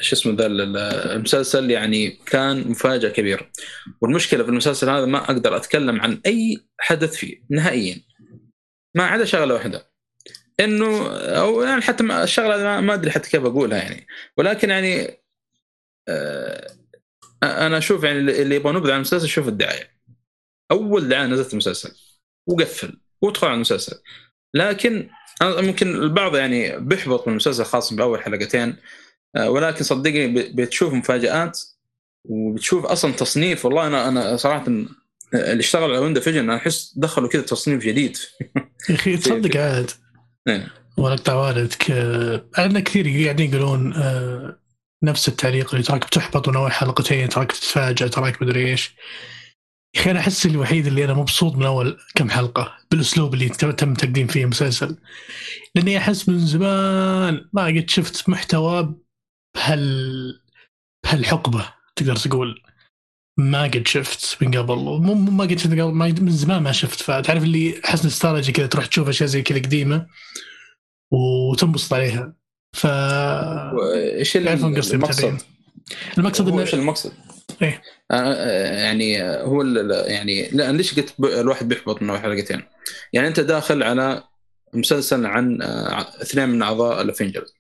شو اسمه ذا ال- المسلسل يعني كان مفاجأة كبيرة. والمشكلة في المسلسل هذا ما أقدر أتكلم عن أي حدث فيه نهائيا. ما عدا شغلة واحدة. إنه أو يعني حتى الشغلة ما- أدري حتى كيف أقولها يعني. ولكن يعني آه، أنا أشوف يعني اللي يبغى نبذ عن المسلسل شوف الدعاية. أول دعاية نزلت المسلسل. وقفل. وادخل على المسلسل. لكن ممكن البعض يعني بيحبط من المسلسل خاصة بأول حلقتين. آه، ولكن صدقني بتشوف مفاجآت وبتشوف أصلا تصنيف. والله أنا أنا صراحة اللي اشتغل على ويندا فيجن أنا أحس دخلوا كذا تصنيف جديد. [laughs] يا أخي تصدق عاد. إيه. ولا أقطع والدك. آه، عندنا كثير قاعدين يقولون آه، نفس التعليق اللي تراك بتحبط من اول حلقتين تراك تتفاجئ تراك مدري إيش. يا أخي أنا أحس الوحيد اللي أنا مبسوط من أول كم حلقة بالأسلوب اللي تم تقديم فيه المسلسل لأني أحس من زمان ما قد شفت محتوى بهال بهالحقبة تقدر تقول ما قد شفت من قبل مو ما قد شفت من قبل من زمان ما شفت فتعرف اللي احس nostalgic كذا تروح تشوف أشياء زي كذا قديمة وتنبسط عليها ف إيش يعرفون قصدي المقصد؟ المقصد إنه إيش المقصد؟ آه، يعني هو يعني لا ليش قلت الواحد بيحبط من حلقتين؟ يعني أنت داخل على مسلسل عن آه، اثنين من أعضاء ال Avengers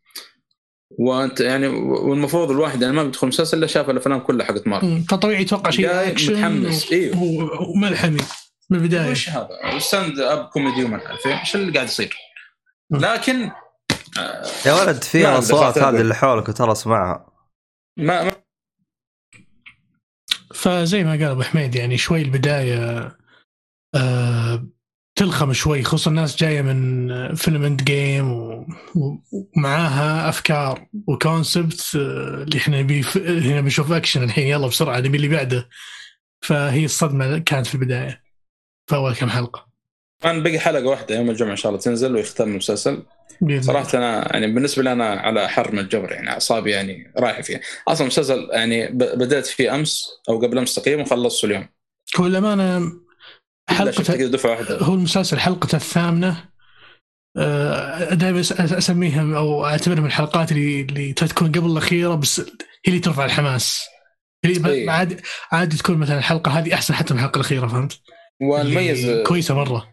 وأنت يعني والمفروض الواحد يعني ما بيدخل مسلسل إلا شاف الأفلام كلها حقت مارفل فطبيعي يتوقع شيء اكشن متحمس،. و- وملحمي من البداية وش هذا؟ stand up comedy وما أعرف. إيش اللي قاعد يصير؟ لكن آه، يا ولد في أصوات هذه. اللي حولك وترى أسمعها ما ما فزي ما قال أبو حميد يعني شوي البداية آه تلخم شوي خصوصا الناس جاية من فيلم Endgame ومعاها أفكار و concept آه، اللي إحنا نبي هنا بنشوف اكشن الحين يلا بسرعة نبي اللي بعده. فهي الصدمة كانت في البداية. في اول كم حلقة. كان بقي حلقة واحدة يوم الجمعة إن شاء الله تنزل ويختم المسلسل. صراحة أنا يعني بالنسبة لي أنا على حر من الجبر يعني أعصابي يعني رايحة فيها. أصلا المسلسل يعني بدأت فيه أمس أو قبل أمس تقريبا وخلصته اليوم. هو الامانه كذا دفعة واحدة. هو المسلسل حلقته الثامنة. آه، دائما اسميها أو اعتبرها من الحلقات اللي اللي تكون قبل الأخيرة بس هي اللي ترفع الحماس. ب- إيه. عادي عادي تكون مثلا الحلقة هذه أحسن حتى من الحلقة الأخيرة فهمت؟ والميز اللي كويسة مرة.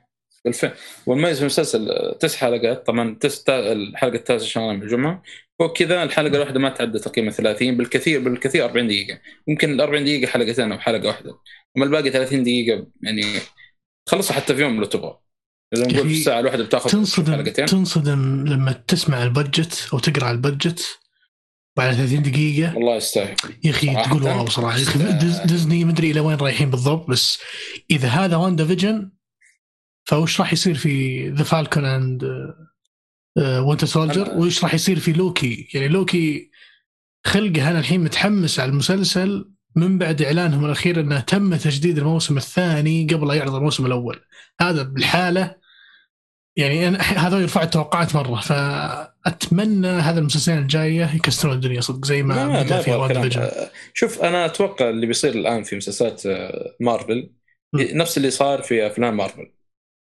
بالفعل. والميز في المسلسل تسع حلقات طبعا تس الحلقة التاسعة ان شاء الله من الجمعه فوق كذا الحلقة الواحدة ما تعدى تقريبا 30 بالكثير بالكثير 40 دقيقة. يمكن ال 40 دقيقة حلقتين أو حلقة واحدة. أما الباقي 30 دقيقة يعني خلصوا حتى في يوم لو تبغى. لو نقول في الساعة الواحدة بتاخذ تنصدم حلقتين. تنصدم لما تسمع البادجت أو تقرأ البادجت بعد 30 دقيقة. والله يستاهل. يا أخي صراحة. تقول wow صراحة. يا أخي ديز- ديزني مدري إلى وين رايحين بالضبط بس إذا هذا WandaVision فوش راح يصير في The Falcon and Winter Soldier وايش راح يصير في لوكي يعني لوكي خلقه أنا الحين متحمس على المسلسل من بعد إعلانهم الأخير إنه تم تجديد الموسم الثاني قبل لا يعرض الموسم الأول. هذا بالحالة يعني أنا [laughs] هذا يرفع التوقعات مرة. فأتمنى هذا المسلسلين الجاية يكسرون الدنيا. صدق زي ما, في شوف أنا أتوقع اللي بيصير الآن في مسلسلات آه، مارفل م. نفس اللي صار في أفلام مارفل.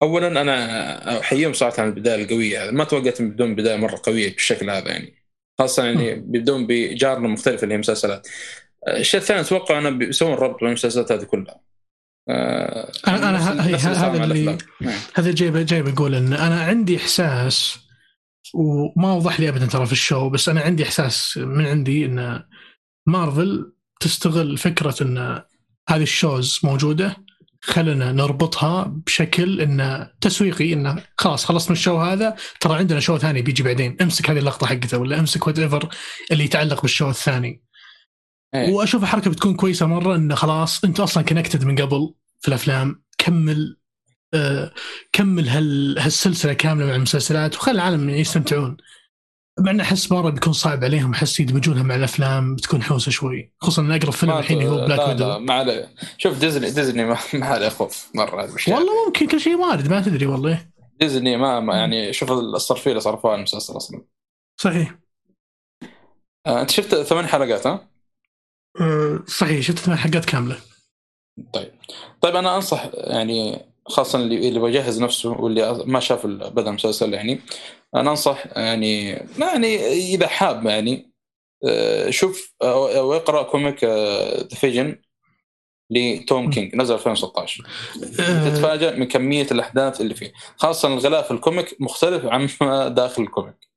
اولا أنا أحييهم صراحة على البداية القوية. ما توقعت بدون بداية مرة قوية بالشكل هذا يعني. خاصة يعني بيبدون بجارنا مختلفه اللي هي مسلسلات. الشيء الثاني أتوقع انه بيسوون ربط بين المسلسلات هذه كلها آه، هي- صار هذا اللي-. نعم. هذا جاي جاي بقول إن أنا عندي إحساس وما وضح لي ابدا ترى في ال show بس أنا عندي إحساس من عندي إن مارفل تستغل فكرة إن هذه ال shows موجودة خلنا نربطها بشكل انه تسويقي انه خلاص خلصت من ال show هذا ترى عندنا show ثاني بيجي بعدين أمسك هذه اللقطة حقته ولا أمسك whatever اللي يتعلق بال show الثاني إيه. وأشوف حركه بتكون كويسة مرة إنه خلاص أنت أصلا connected من قبل في الأفلام. كمل آه كمل هال هالسلسلة كاملة مع المسلسلات وخلي العالم يستمتعون. مع انه أحس مرة بيكون صعب عليهم أحس يدمجونها مع الأفلام بتكون حوسة شوي. خصوصا ان اقرب فيلم الحين هو Black لا لا Widow ما عليه شوف ديزني ديزني ما, ما عليه خوف مرة. والله ممكن كل شيء وارد ما تدري والله. ديزني ما, ما يعني شوف الصرفية اللي صرفوها المسلسل أصلا. صحيح. آه، أنت شفت ثمان حلقات ها؟ آه صحيح شفت ثمان حلقات كاملة. طيب. طيب أنا أنصح يعني خاصه اللي اللي بيجهز نفسه واللي ما شاف بدا المسلسل يعني أنا أنصح يعني يعني إذا حاب يعني آه، شوف أو اقرأ comic The Vision لتوم. كينج نزل 2016 آه. تتفاجئ من كمية الأحداث اللي فيه. خاصه الغلاف في ال comic مختلف عما [laughs] داخل ال comic.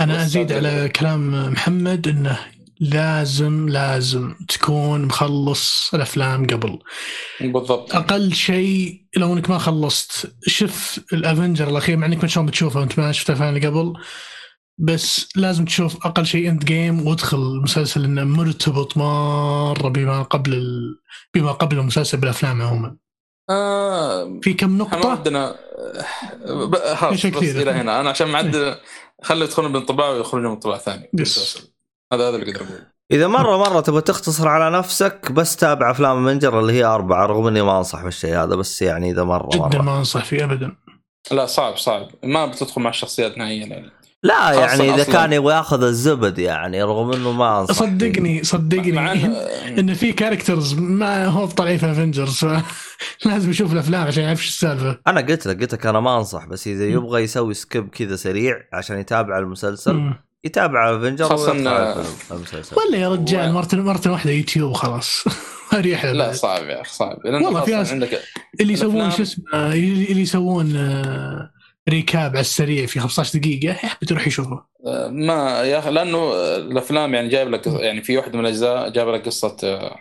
أنا أزيد على كلام محمد إنه لازم لازم تكون مخلص الأفلام قبل. بالضبط. أقل شيء لو إنك ما خلصت شوف الأفنجر الأخير مع إنك ما شلون بتشوفه وانت ما شفت الافلام اللي قبل بس لازم تشوف أقل شيء إند جيم وادخل المسلسل إنه مرتبط مرة بما قبل ال... بما قبل المسلسل بالأفلام عموما. آه في كم نقطة؟ عندنا خلاص بس. إلى هنا. أنا عشان معدل خلي يدخلون بانطباع ويخرجون بانطباع ثاني. Yes. هذا هذا اللي أقدر أقوله. إذا مره مرة تبغى تختصر على نفسك بس تابع أفلام Avengers اللي هي أربعة رغم إني ما أنصح بالشيء هذا بس يعني إذا مره جدا مره ما أنصح فيه ابدا. لا صعب صعب. ما بتدخل مع الشخصيات نهائيا يعني. لا يعني إذا أصلاً. كان يبغى يأخذ الزبد يعني رغم إنه ما أنصح فيه. صدقني صدقني. مع إنه- [laughs] إن في characters ما هو طالعين في Avengers فلازم [laughs] يشوف الأفلام عشان يعرف إيش السالفة. أنا قلت لك قلت لك أنا ما أنصح بس إذا يبغى يسوي skip كذا سريع عشان يتابع المسلسل. يتابع Avenger خاصة المسلسل ولا يا رجال و- مرة مرة واحدة يوتيوب وخلاص. [laughs] أريح له لا. صعب يا أخي صعب. والله في ناس- عندك اللي يسوون شو اسمه اللي يسوون آه، recap على السريع في 15 دقيقة يحب تروح يشوفه. آه، ما يا أخي لأنه آه، الأفلام يعني جايب لك يعني في واحدة من الأجزاء جايب لك قصة آه،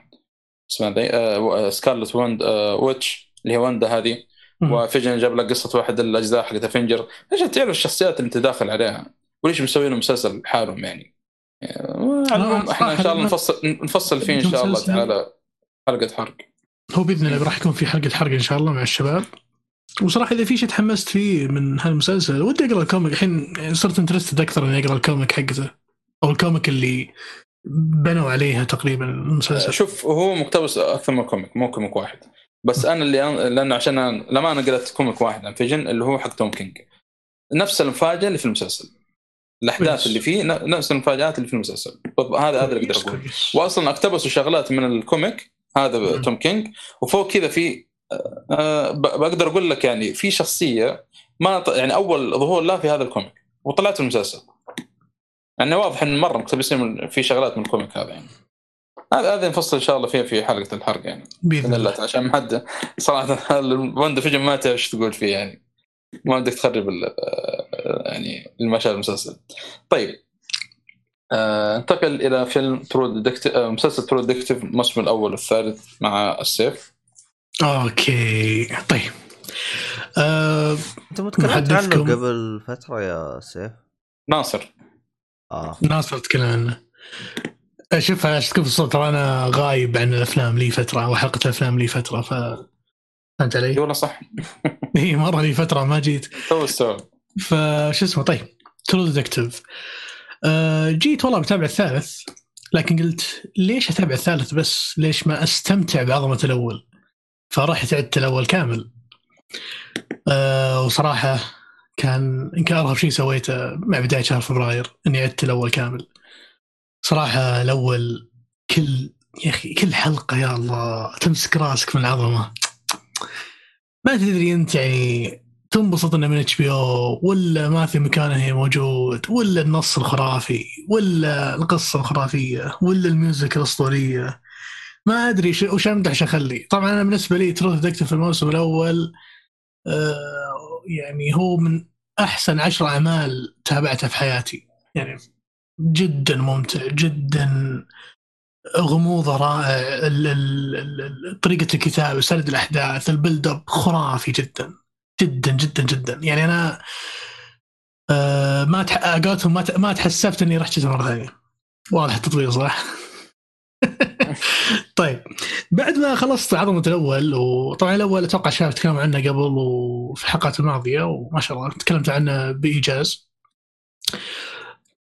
اسمها ذي آه، Scarlet Wanda، Witch اللي هي وندا هذه. و Vision جاب لك قصة واحد الأجزاء حقت Avengers عشان تعرف الشخصيات اللي أنت داخل عليها؟ وليش مسويين مسلسل حالهم يعني؟ آه، العموم إحنا إن شاء الله نفصل نفصل فيه إن شاء الله. تعالى حلقة حرق. هو بإذن الله راح يكون في حلقة حرق إن شاء الله مع الشباب. وصراحة إذا في شيء تحمست فيه من هالمسلسل ودي أقرأ ال comic. الحين صرت interested أكثر إني أقرأ ال comic حقته أو ال comic اللي بنوا عليها تقريبا المسلسل. شوف هو مقتبس أكثر من comic مو comic واحد. بس أنا اللي أنا لأنه عشان أنا لما أنا قرأت comic واحد عن Vision اللي هو حق Tom King. نفس المفاجاه اللي في المسلسل. الأحداث. اللي فيه نفس المفاجآت اللي في المسلسل. هذا هذا اللي أقدر أقول. كويس. واصلا اقتبسوا شغلات من ال comic هذا. Tom King. وفوق كذا في ب- بقدر أقول لك يعني في شخصية ما يعني أول ظهور لها في هذا ال comic وطلعت في المسلسل. يعني واضح إن مرة مقتبسين في شغلات من ال comic هذا يعني. هذا هذا نفصل إن شاء الله فيها في حلقة الحرق يعني. بإذن الله عشان ما حد صراحة ال [laughs] WandaVision ما تعرف إيش تقول فيه يعني. ما بدك تخرب ال- يعني المشهد المسلسل. طيب آه، انتقل إلى فيلم True Detective مسلسل True Detective الموسم الأول والثالث مع السيف. okay طيب. آه أنت ما تكلمت محدثكم. عنه قبل فترة يا سيف؟ ناصر. آه. ناصر تكلم عنه. شوف عشان تكون في الصوت ترى أنا غايب عن الأفلام لي فترة وحلقة الأفلام لي فترة ف فهمت علي؟ والله صح [laughs] إي مرة لي فترة ما جيت تو استوعب فشو اسمه طيب True Detective آه جيت والله بتابع الثالث لكن قلت ليش أتابع الثالث بس؟ ليش ما أستمتع بعظمة الأول؟ فرحت عدت الأول كامل. آه وصراحة كان يمكن ارهب شيء سويته مع بداية شهر فبراير إني عدت الأول كامل. صراحة الأول كل يا أخي كل حلقة يا الله تمسك راسك من العظمة. ما تدري انت يعني تنبسط انه من HBO ولا Matthew McConaughey موجود ولا النص الخرافي ولا القصة الخرافية ولا ال music الأسطورية. ما أدري ش- وش أمدح وش أخلي. طبعا أنا بالنسبة لي True Detective في الموسم الأول آه يعني هو من أحسن عشر أعمال تابعتها في حياتي. يعني جدا ممتع جدا غموضه رائع طريقة الكتابة سرد الأحداث ال build up خرافي جدا جدا جدا جدا يعني أنا آه ما. قولتهم ما. ما تحسبت إني رحت مرة ثانية واضح التطوير صح [laughs] طيب بعد ما خلصت عظمة الأول وطبعا الأول أتوقع شاف تكلموا عنه قبل وفي الحلقات الماضية وما شاء الله تكلمت عنه بإيجاز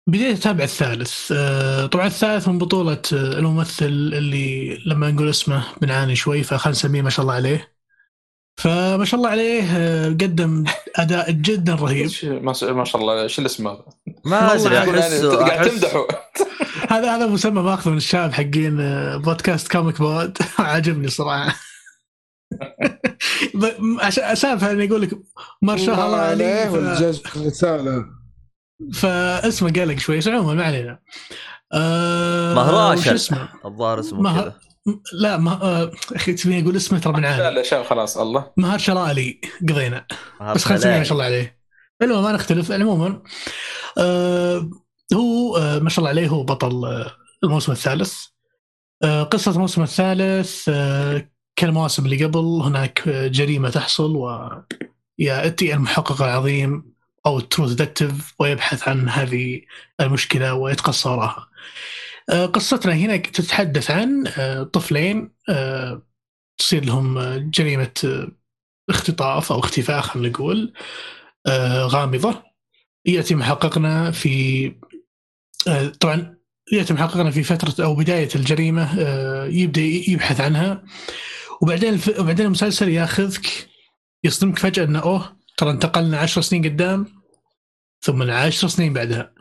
بديت اتابع الثالث. آه، طبعا الثالث من بطولة آه، الممثل اللي لما نقول اسمه بنعاني شوي فخلينا نسميه ما شاء الله عليه. فما شاء الله عليه آه، قدم أداء جدا رهيب. ما ما شاء الله إيش الاسم هذا؟ ما أدري يعني احسه قاعد تمدحه. هذا هذا مسمى ماخذه من الشباب حقين بودكاست كوميك بود [laughs] عاجبني صراحة. عشان اسالفه اني يقول لك مارشال الله عليه. والجزء الرسالة فاسمه قلق شوي بس عموما ما علينا. آه مهراشل. وش اسمه؟ الظاهر اسمه مه- كذا. لا ما آه، أخي تبيني أقول اسمه ترى لا بنعاني لا شاف خلاص الله. مهار شرالي قضينا. بس خلينا نسميه ما شاء الله عليه. المهم ما نختلف عموما آه هو آه ما شاء الله عليه هو بطل آه الموسم الثالث. آه قصة الموسم الثالث آه كالمواسم اللي قبل هناك آه، جريمة تحصل و يأتي المحقق العظيم. أو ال True Detective ويبحث عن هذه المشكلة ويتقصى وراها آه قصتنا هنا تتحدث عن آه طفلين آه تصير لهم جريمة آه، اختطاف أو اختفاء خلينا نقول غامضة يأتي محققنا في طبعا يتم حققنا في فترة أو بداية الجريمة يبدأ يبحث عنها وبعدين. وبعدين المسلسل ياخذك يصدمك فجأة إنه أوه ترى انتقلنا 10 سنين قدام ثم 10 سنين بعدها.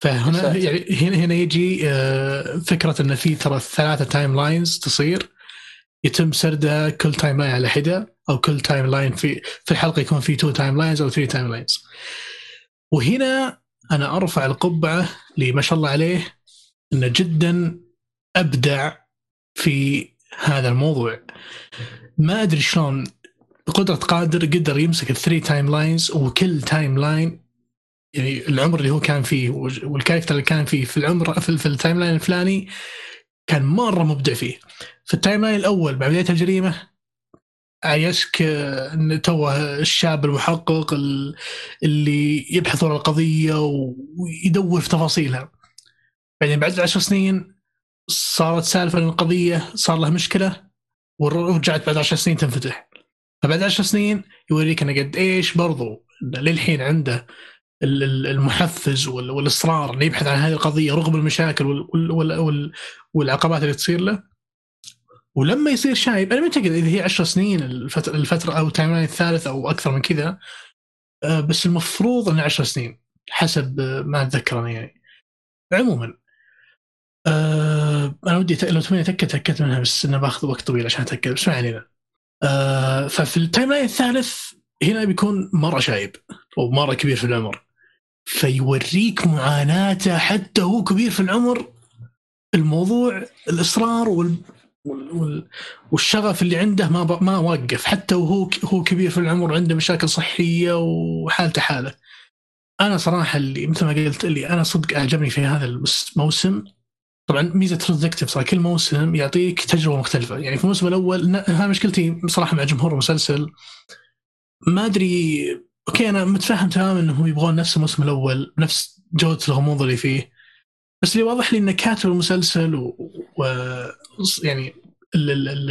فهنا. يعني هنا هنا يجي آه، فكرة إن في ترى ثلاثة timelines تصير. يتم سردها كل timeline على حدة أو كل timeline في في الحلقة يكون في two timelines أو three timelines وهنا أنا أرفع القبعة لما شاء الله عليه إنه جدا أبدع في هذا الموضوع. ما أدري شلون بقدرة قادر قدر يمسك ال three timelines وكل timeline يعني العمر اللي هو كان فيه وال character اللي كان فيه في العمر في, في ال timeline الفلاني كان مرة مبدع فيه. في ال timeline الأول بعد بداية الجريمه عايشك إن توه الشاب المحقق ال- اللي يبحث عن القضية ويدور في تفاصيلها. بعدين بعد عشر سنين صارت سالفة القضية صار لها مشكلة ورجعت بعد عشر سنين تنفتح. فبعد عشر سنين يوريك انه قد إيش برضو للحين عنده ال- ال- المحفز وال- والإصرار إنه يبحث عن هذه القضية رغم المشاكل وال- وال- وال- وال- والعقبات اللي تصير له. ولما يصير شايب أنا متاكد إذا هي 10 سنين الفترة, الفترة أو ال timeline الثالث أو أكثر من كذا آه، بس المفروض إنه 10 سنين حسب آه، ما أتذكر أنا يعني. عموما آه أنا ودي لو تبيني أتأكد تاكدت منها بس إنه باخذ وقت طويل عشان أتأكد بس ما علينا. آه ففي ال timeline الثالث هنا بيكون مرة شايب ومره كبير في العمر. فيوريك معاناته حتى هو كبير في العمر. الموضوع الإصرار وال وال- وال- والشغف اللي عنده ما ما وقف. حتى وهو هو كبير في العمر وعنده مشاكل صحية وحالته حالة. أنا صراحة اللي مثل ما قلت اللي أنا صدق أعجبني في هذا الموسم طبعا ميزة True Detective صار كل موسم يعطيك تجربة مختلفة. يعني في الموسم الأول هذا مشكلتي بصراحه مع جمهور المسلسل. ما أدري okay أنا متفهم تماما إنهم يبغون نفس الموسم الأول نفس جودة الغموض اللي فيه. بس اللي واضح لي إن كاتب المسلسل و, و... يعني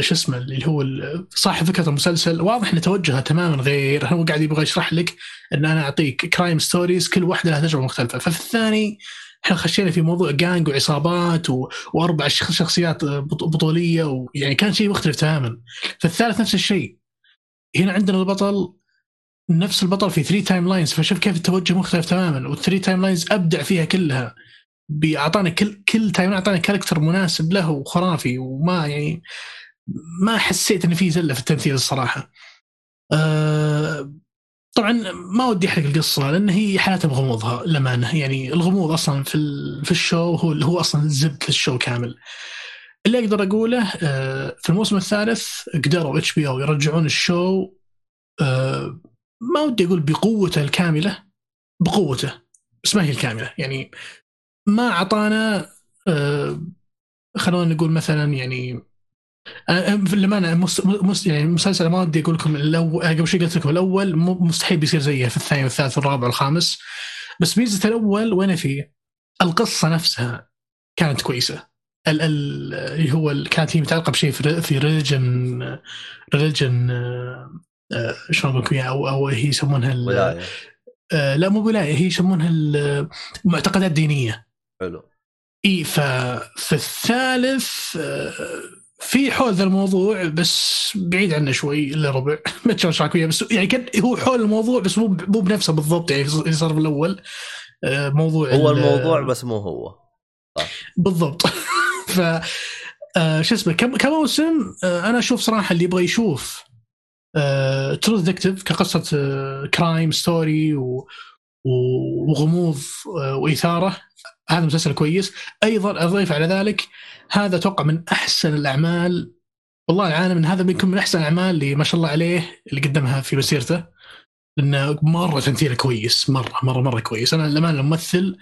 شو اسمه اللي هو صاحب فكرة المسلسل واضح ان توجهه تماما غير. هو قاعد يبغى يشرح لك إن أنا أعطيك crime stories كل واحدة لها تجربة مختلفة. ففي الثاني إحنا خشينا في موضوع جانج وعصابات و... وأربع شخ- شخصيات بط- بطولية ويعني كان شيء مختلف تماما. في الثالث نفس الشيء. هنا عندنا البطل نفس البطل في 3 timelines فشوف كيف التوجه مختلف تماما. وال three timelines أبدع فيها كلها بيعطانا كل كل time أعطانا character مناسب له وخرافي وما يعني ما حسيت إن في زلة في التمثيل الصراحة. أه طبعا ما ودي أحرق القصة لأن هي حالتها بغموضها للأمانة يعني الغموض أصلا في في ال show هو هو أصلا زبده ال show كامل. اللي أقدر أقوله أه في الموسم الثالث قدروا HBO يرجعون ال show أه ما ودي أقول بقوته الكاملة بقوته بس ما هي الكاملة يعني ما أعطانا آه، خلونا نقول مثلا يعني أنا- في الأمانة مس مس يعني مسلسل ما ودي أقول لكم قبل شوي قلت لكم الأول م- مستحيل بيصير زيه في الثاني والثالث والرابع والخامس. بس ميزة الأول وين فيه؟ القصة نفسها كانت ال ال اللي هو ال- كانت هي متعلقة بشيء في في religion religion شلون أقول لكم؟ أو أو هي يسمونها ال- ولاية. لا مو ولاية هي يسمونها المعتقدات دينيه حلو. إي ففي الثالث في حول ذا الموضوع بس بعيد عنه شوي إلا ربع. [laughs] ما رايك وياه بس يعني كان هو حول الموضوع بس مو مو بنفسه بالضبط يعني اللي صار في الأول. آه، موضوع هو ال- الموضوع بس مو هو. بالضبط. [laughs] ف آه، شو اسمه كم كموسم آه، أنا أشوف صراحة اللي يبغى يشوف True Detective كقصة crime story وغموض وإثارة. هذا مسلسل كويس. أيضا أضيف على ذلك هذا أتوقع من أحسن الأعمال. والله العالم إن هذا بيكون من أحسن الأعمال اللي ما شاء الله عليه اللي قدمها في مسيرته لأنه مرة تمثيله كويس مرة مرة مرة كويس. أنا لما الممثل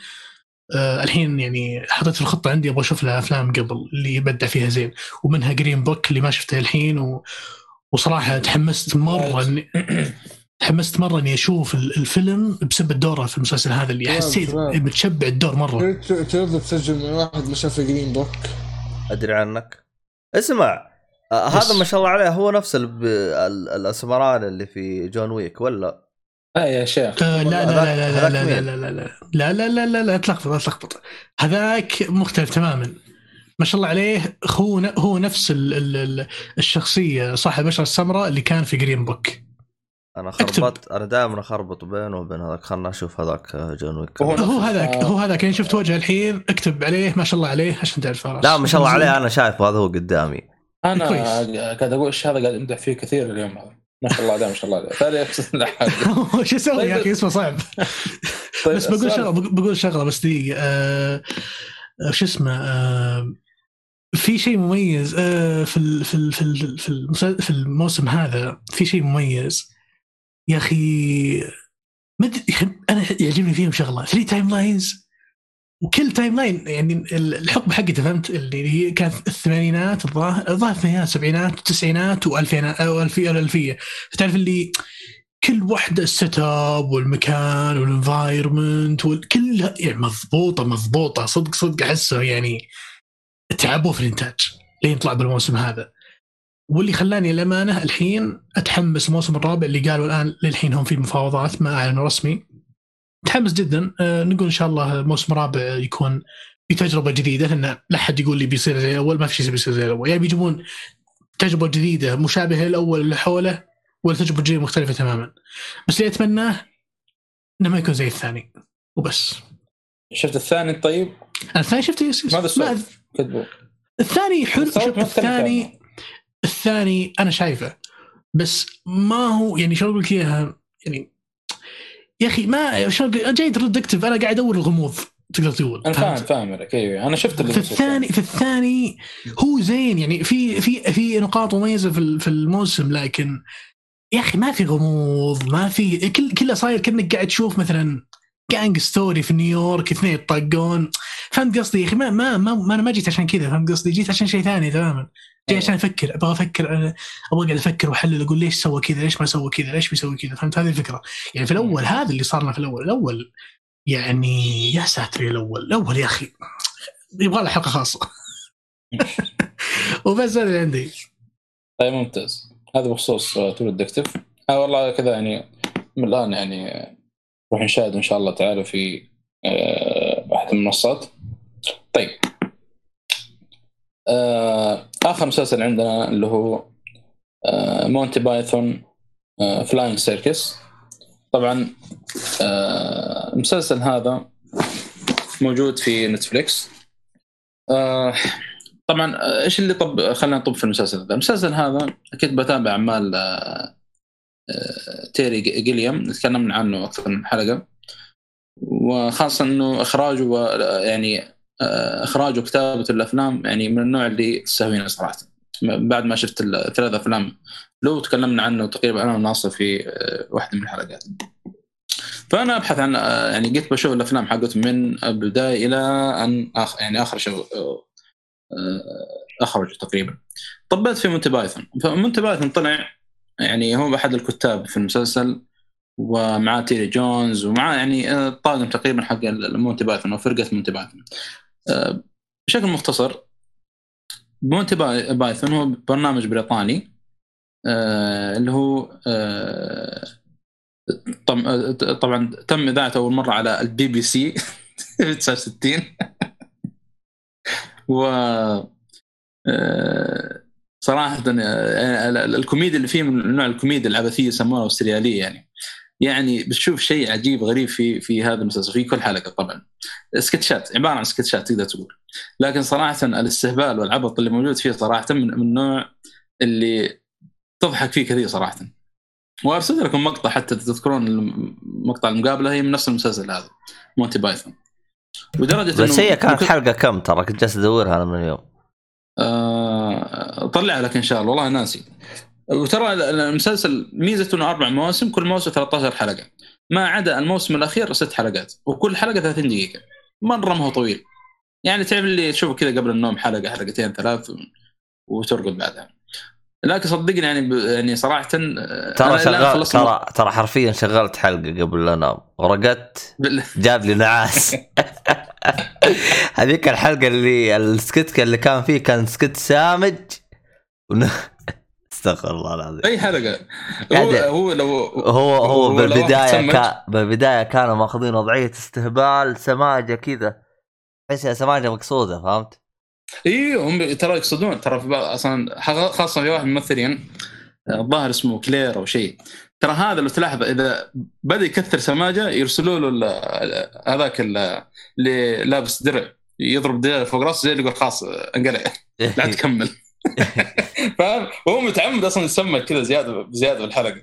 آه الحين يعني حطيت في الخطة عندي أبغى أشوف له أفلام قبل اللي يبدع فيها زين. ومنها Green Book اللي ما شفته الحين و... وصراحة تحمست مرة اني [clears throat] تحمست مرة إني أشوف ال- الفيلم بسبب دوره في المسلسل هذا اللي حسيت. متشبع الدور مرة. ترد تسجل من واحد ما شاف Green Book ادري عنك اسمع آه هذا ما شاء الله عليه هو نفس ال- ال- الاسمران اللي في John Wick ولا لا يا شيخ آه، لا لا لا لا لا لا؟ لا لا لا لا لا لا لا لا تلخبط لا تلخبط هذاك مختلف تماما ما شاء الله عليه هو هو نفس ال ال ال الشخصيه صاحب البشره السمراء اللي كان في Green Book أنا. خربطت أنا دائما أخربط بينه وبين هذاك. خلنا أشوف هذاك آه، John Wick. هو نفس- هذاك آه. هو هذاك. يعني شفت وجهه الحين اكتب عليه ما شاء الله عليه عشان تعرف لا ما شاء الله [laughs] عليه أنا شايفه هذا هو قدامي. أنا كويس. قاعد أقول إيش هذا قاعد أمدح فيه كثير اليوم. هذا ما شاء الله عليه ما شاء الله عليه. ثاني أقصد. [laughs] شو أسوي يا طيب. أخي اسمه صعب. [laughs] طيب بس بقول شغلة بقول شغلة بس دقيقة. آه شو اسمه في شيء مميز في ال في ال في ال في, في الموسم هذا في شيء مميز. يا أخي أخي أنا يعجبني فيهم شغلة. three timelines وكل timeline يعني ال- الحقبه حقته فهمت؟ اللي هي كانت الثمانينات الظاهر الظاهر الثمانينات السبعينات التسعينات والفينات أو الفيه الألفية. تعرف اللي كل واحدة ال setup والمكان وال environment كلها يعني مضبوطة مضبوطة صدق صدق احسه يعني تعبوا في الإنتاج لين طلع بالموسم هذا. واللي خلاني الامانه الحين أتحمس الموسم الرابع اللي قالوا الآن للحين هم في مفاوضات ما اعلنوا رسمي. متحمس جدا. آه، نقول إن شاء الله الموسم الرابع يكون في تجربة جديدة لأن لا أحد يقول لي بيصير زي الأول ما في شيء بيصير زي الأول. يعني بيجيبون تجربة جديدة مشابهة للأول اللي حوله ولا تجربه جديده مختلفة تماما. بس اللي أتمناه إنه ما يكون زي الثاني. وبس. شفت الثاني طيب؟ الثاني شفته يس يس ماذا ما الثاني حلو مختلف الثاني عنه. الثاني أنا شايفه بس ما هو يعني شلون أقول لك إياها؟ يعني يا أخي ما شلون جاي detective أنا قاعد أدور الغموض تقدر تقول. أنا فاهم؟ فاهم عليك أيوه أنا شفت اللي في الثاني في الثاني هو زين يعني في في في نقاط مميزة في في الموسم لكن يا أخي ما في غموض ما في كل كله صاير كأنك قاعد تشوف مثلا gang story في نيويورك اثنين يطقون. فهمت قصدي يا أخي؟ ما ما ما, ما أنا ما جيت عشان كذا فهمت قصدي؟ جيت عشان شيء ثاني تماما. جاي عشان أفكر؟ أبغى أفكر أبغى اقعد أفكر وأحلل أقول ليش سوى كذا؟ ليش ما سوى كذا؟ ليش بيسوي كذا؟ فهمت هذه الفكرة؟ يعني في الأول هذا اللي صار لنا في الأول الأول يعني يا ساتر الأول الأول يا أخي يبغى له حلقة خاصة. [laughs] وبس هذا اللي عندي. طيب ممتاز. هذا بخصوص تور الدكتيف آه والله كذا يعني من الآن يعني نروح نشاهد إن شاء الله تعالى في آه، أحد المنصات. آخر مسلسل عندنا اللي هو آه، Monty Python Flying Circus طبعا آه، المسلسل هذا موجود في Netflix. آه، طبعا آه، إيش اللي طب خلينا نطب في المسلسل هذا. المسلسل هذا أكيد بتابع اعمال آه، آه، Terry Gilliam. تكلمنا عنه أكثر من حلقة. وخاصة إنه إخراجه يعني آه، اخراجه وكتابة الأفلام يعني من النوع اللي تستهوينه صراحة. بعد ما شفت الثلاث أفلام. لو تكلمنا عنه تقريبا أنا وناصر في آه، واحدة من الحلقات. فأنا أبحث عن آه، يعني قلت بشوف الأفلام حقته من البداية إلى أن آخر يعني آخر show آه، اخرج تقريبا. طبيت في Monty Python. ف Monty Python طلع يعني هو أحد الكتاب في المسلسل ومعاه تيري جونز ومعاه يعني الطاقم تقريبا حق مونتي بايثون أو فرقة مونتي بايثون. بشكل مختصر مونتي باي- بايثون هو برنامج بريطاني آه، اللي هو آه، آه، طبعا تم إذاعته أول مرة على البي بي سي [laughs] في 69 و صراحة آه، الكوميديا اللي فيه من نوع الكوميديا العبثية يسمونها السريالية يعني. يعني بتشوف شيء عجيب غريب في في هذا المسلسل في كل حلقة طبعا. سكتشات عبارة عن سكتشات تقدر تقول. لكن صراحة الاستهبال والعبط اللي موجود فيه صراحة من من النوع اللي تضحك فيه كثير صراحة. وأرسل لكم مقطع حتى تذكرون مقطع المقابلة هي من نفس المسلسل هذا مونتي بايثون. ودرجة بس هي كانت ممكن- حلقة كم ترى؟ كنت جالس أدورها أنا من اليوم. آه، طلع لك إن شاء الله. والله ناسي. وترى المسلسل ميزته إنه أربع مواسم كل موسم 13 حلقة. ما عدا الموسم الأخير ست حلقات وكل حلقة 30 دقيقة. مره ما هو طويل. يعني تعرف اللي تشوفه كذا قبل النوم حلقة حلقتين ثلاث وترقد بعدها. لكن صدقني يعني ب... يعني صراحة آه، ترى شغال ترى ترى حرفيا شغلت حلقة قبل لا أنام. ورقدت جاب لي نعاس. [laughs] هذيك الحلقة اللي السكت اللي كان فيه كان سكت سامج. استغفر الله العظيم. أي حلقة. هو هو لو هو هو بالبداية كان بالبداية كانوا ماخذين وضعية استهبال سماجة كذا. تحس إنها سماجة مقصودة فهمت؟ إي هم ترى يقصدون. ترى في بعض أصلا خاصة في واحد من الممثلين الظاهر اسمه كلير أو شيء. ترى هذا لو تلاحظ إذا بدأ يكثر سماجة يرسلوا له هذاك ال- اللي لابس درع يضرب درع فوق راسه زي اللي يقول خلاص انقلع. [laughs] لا تكمل. [laughs] فاهم؟ وهو متعمد أصلا يسمى كذا زياده زيادة بالحلقة.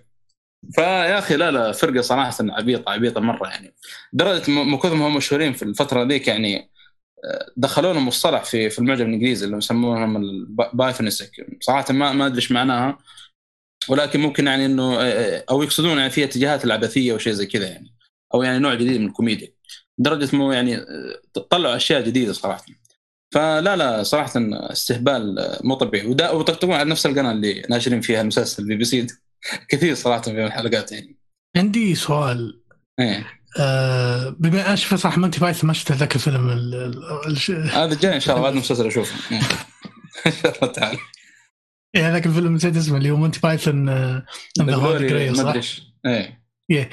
فيا أخي لا لا فرقة صراحة عبيطه عبيطة مرة يعني. درجة من كثر ما هم مشهورين في الفترة ذيك يعني آه، دخلوا لهم مصطلح في في المعجم الإنجليزي اللي يسمونهم البايفنسك صراحة ما ما أدري إيش معناها. ولكن ممكن يعني إنه آه، أو يقصدون يعني فيها اتجاهات العبثية وشيء زي كذا يعني. أو يعني نوع جديد من الكوميديا. لدرجه انه يعني آه، طلعوا أشياء جديدة صراحة. فلا لا صراحة استهبال مو طبيعي. ويطقطقون على نفس القناة اللي ناشرين فيها المسلسل بي بي سي. [laughs] كثير صراحة في الحلقات يعني. عندي سؤال. إيه. آه بما أشوف صح مونتي بايثون ما شفت ذاك الفيلم هذا جاي إن شاء الله بعد [laughs] المسلسل أشوفه. إيه. [laughs] إن شاء الله تعالى. يعني ذاك الفيلم نسيت اسمه اللي هو مونتي بايثون the Grail أدري صح؟ إيش. إيه.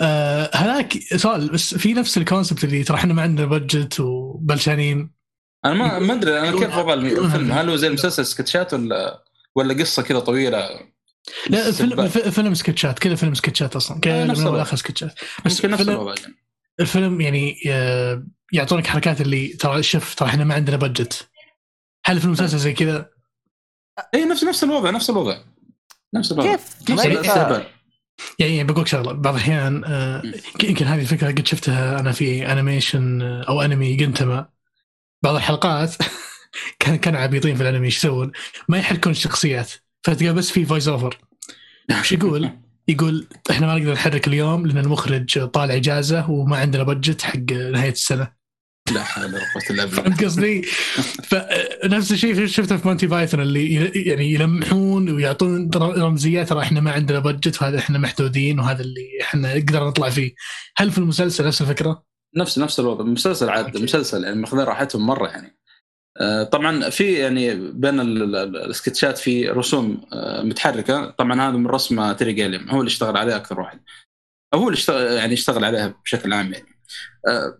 آه، هذاك سؤال بس في نفس ال concept اللي ترى إحنا ما عندنا budget وبلشانين. أنا ما ما أدري أنا كيف وضع الفيلم؟ هل هو زي المسلسل سكتشات ولا ولا قصة كذا طويلة؟ لا فيلم فيلم سكتشات كذا فيلم سكتشات أصلا كذا آه، من الوضع. اخر سكتشات. بس نفس فيلم- الوضع يعني. الفيلم يعني آه، يعطونك حركات اللي ترى شوف ترى إحنا ما عندنا budget هل في المسلسل زي كذا؟ اي نفس نفس الوضع نفس الوضع. نفس الوضع. كيف؟ نفس الاستهبال يعني يعني بقول شغلة بعض الأحيان آه، يمكن هذه الفكرة قد شفتها أنا في animation آه، أو انمي Gintama بعض الحلقات [laughs] كان كانوا عبيطين في الأنمي إيش يسوون؟ ما يحركون الشخصيات فتلقى بس في voice over وش يقول؟ يقول إحنا ما نقدر نحرك اليوم لأن المخرج طالع إجازة وما عندنا budget حق نهاية السنة لا حول ولا قوة إلا بالله فهمت قصدي؟ فنفس الشيء شفته في مونتي بايثون اللي يعني يلمحون ويعطون رمزيات ترى إحنا ما عندنا budget وهذا إحنا محدودين وهذا اللي إحنا نقدر نطلع فيه. هل في المسلسل نفس الفكرة؟ نفس نفس الوضع. مسلسل عاد okay. مسلسل يعني ماخذين راحتهم مرة يعني. آه، طبعا في يعني بين ال- ال- ال- السكتشات في رسوم آه، متحركة. طبعا هذا من رسم تيري جيليام هو اللي اشتغل عليها أكثر واحد. هو اللي اشتغل يعني اشتغل عليها بشكل عام يعني. آه،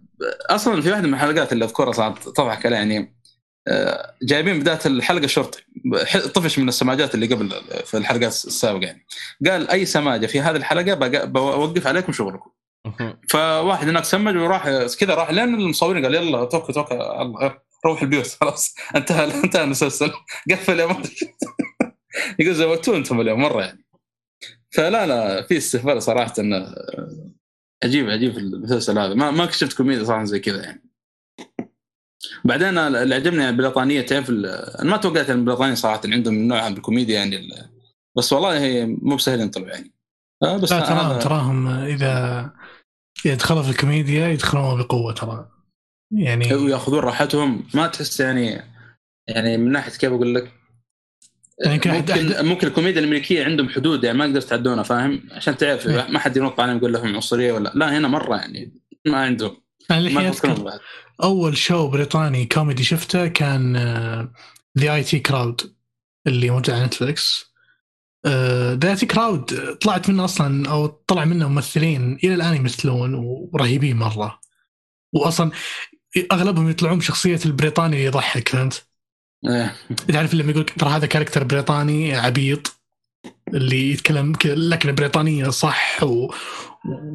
أصلا في واحدة من الحلقات اللي أذكرها صارت تضحك عليها يعني جايبين بداية الحلقة شرطي طفش من السماجات اللي قبل في الحلقات السابقة يعني. قال أي سماجة في هذه الحلقة بوقف عليكم شغلكم. فواحد هناك سمج وراح كذا راح لين المصورين قال يلا توكل توكل الله روح البيوت خلاص. [laughs] انتهى انتهى المسلسل. [laughs] قفل يا ما أدري. [laughs] يقول زودتوه أنتم اليوم مرة يعني. فلا لا في استهبال صراحة انه عجيب عجيب المسلسل هذا. ما ما شفت كوميديا صراحة زي كذا يعني. بعدين اللي عجبني البريطانية تعرف أنا ما توقعت إن البريطانيين صراحة عندهم نوع من الكوميديا يعني بس والله هي مو بسهلين طلعوا يعني. آه، بس لا تراهم تراهم إذا إذا دخلوا في الكوميديا يدخلون بقوة ترى. يعني وياخذون راحتهم. ما تحس يعني يعني من ناحية كيف أقول لك؟ يعني ممكن أحد- ممكن الكوميديا الأمريكية عندهم حدود يعني ما يقدر تعدونها فاهم؟ عشان تعرف إيه. ما حد ينط عليهم يقول لهم عنصرية ولا لا هنا مرة يعني ما عندهم. الحين ما يفكرون أول show بريطاني كوميدي شفته كان The IT Crowd اللي موجود على نتفلكس The IT Crowd طلعت منه أصلا أو طلع منه ممثلين إلى الآن يمثلون ورهيبين مرة واصلا أغلبهم يطلعون بشخصية البريطاني اللي يضحك فهمت؟ إيه. تعرف لما يقول ترى هذا character بريطاني عبيط اللي يتكلم لكنة بريطانية صح و...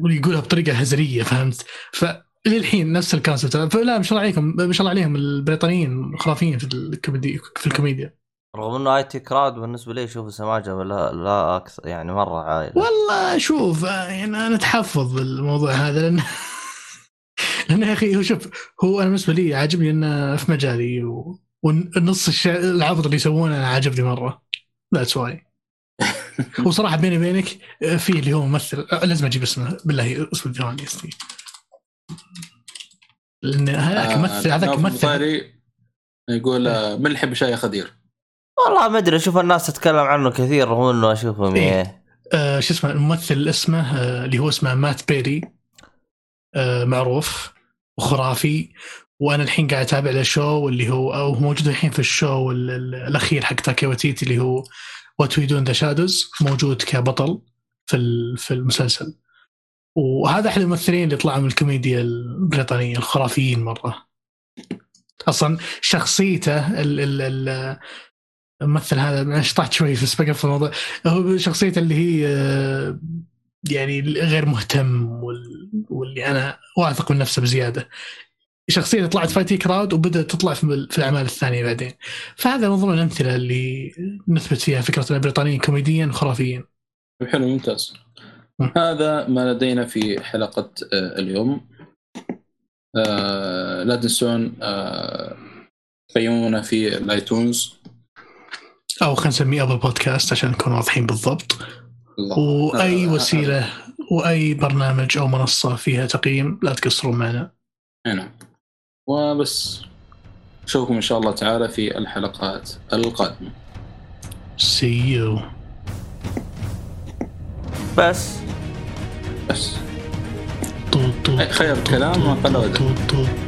ويقولها بطريقة هزلية فهمت؟ فللحين نفس ال concept فلا ما شاء الله عليكم ما شاء الله عليهم البريطانيين خرافيين في الكوميدي في الكوميديا رغم إنه IT Crowd بالنسبة لي أشوف سماجة لا لا أكثر يعني مرة عائلة. والله شوف يعني أنا أتحفظ بالموضوع هذا لأن [laughs] لأن يا أخي هو شوف هو أنا بالنسبة لي عاجبني إنه في مجالي و... والنص الشا... العبط اللي يسوونه عاجبني مرة. That's why [laughs] وصراحة بيني وبينك في اللي هو ممثل لازم أجيب اسمه. بالله اسمه ثواني اسمي لأن هذاك آه، ممثل هذاك ممثل. يقول آه، من يحب شاي خدير؟ والله ما أدري أشوف الناس تتكلم عنه كثير رغم إنه أشوفهم إيه. إيه آه شو اسمه الممثل اسمه آه اللي هو اسمه مات بيري. آه معروف وخرافي. وأنا الحين قاعد أتابع له show اللي هو أو موجود الحين في ال show ال- ال- الأخير حق تايكا وايتيتي اللي هو What We Do in the Shadows موجود كبطل في في المسلسل. وهذا أحد الممثلين اللي طلعوا من الكوميديا البريطانية الخرافيين مرة. أصلا شخصيته ال ال ال الممثل هذا أنا شطحت شوي بس بقى في الموضوع. هو شخصيته اللي هي آه، يعني غير مهتم وال- واللي أنا واثق من نفسه بزيادة. شخصيته طلعت في IT Crowd وبدأت تطلع في في الأعمال الثانية بعدين. فهذا من ضمن الأمثلة اللي نثبت فيها فكرة أن البريطانيين كوميديا خرافيين. حلو ممتاز. مم. هذا ما لدينا في حلقة آه، اليوم. آه، لا تنسون آه، قيمونا في ال iTunes. أو خلينا نسميه Apple Podcast عشان نكون واضحين بالضبط. الله. وأي آه، وسيلة وأي برنامج أو منصة فيها تقييم لا تقصرون معنا. نعم. وبس. نشوفكم إن شاء الله تعالى في الحلقات القادمة. سي يو بس. بس. خير الكلام ما قل ودل.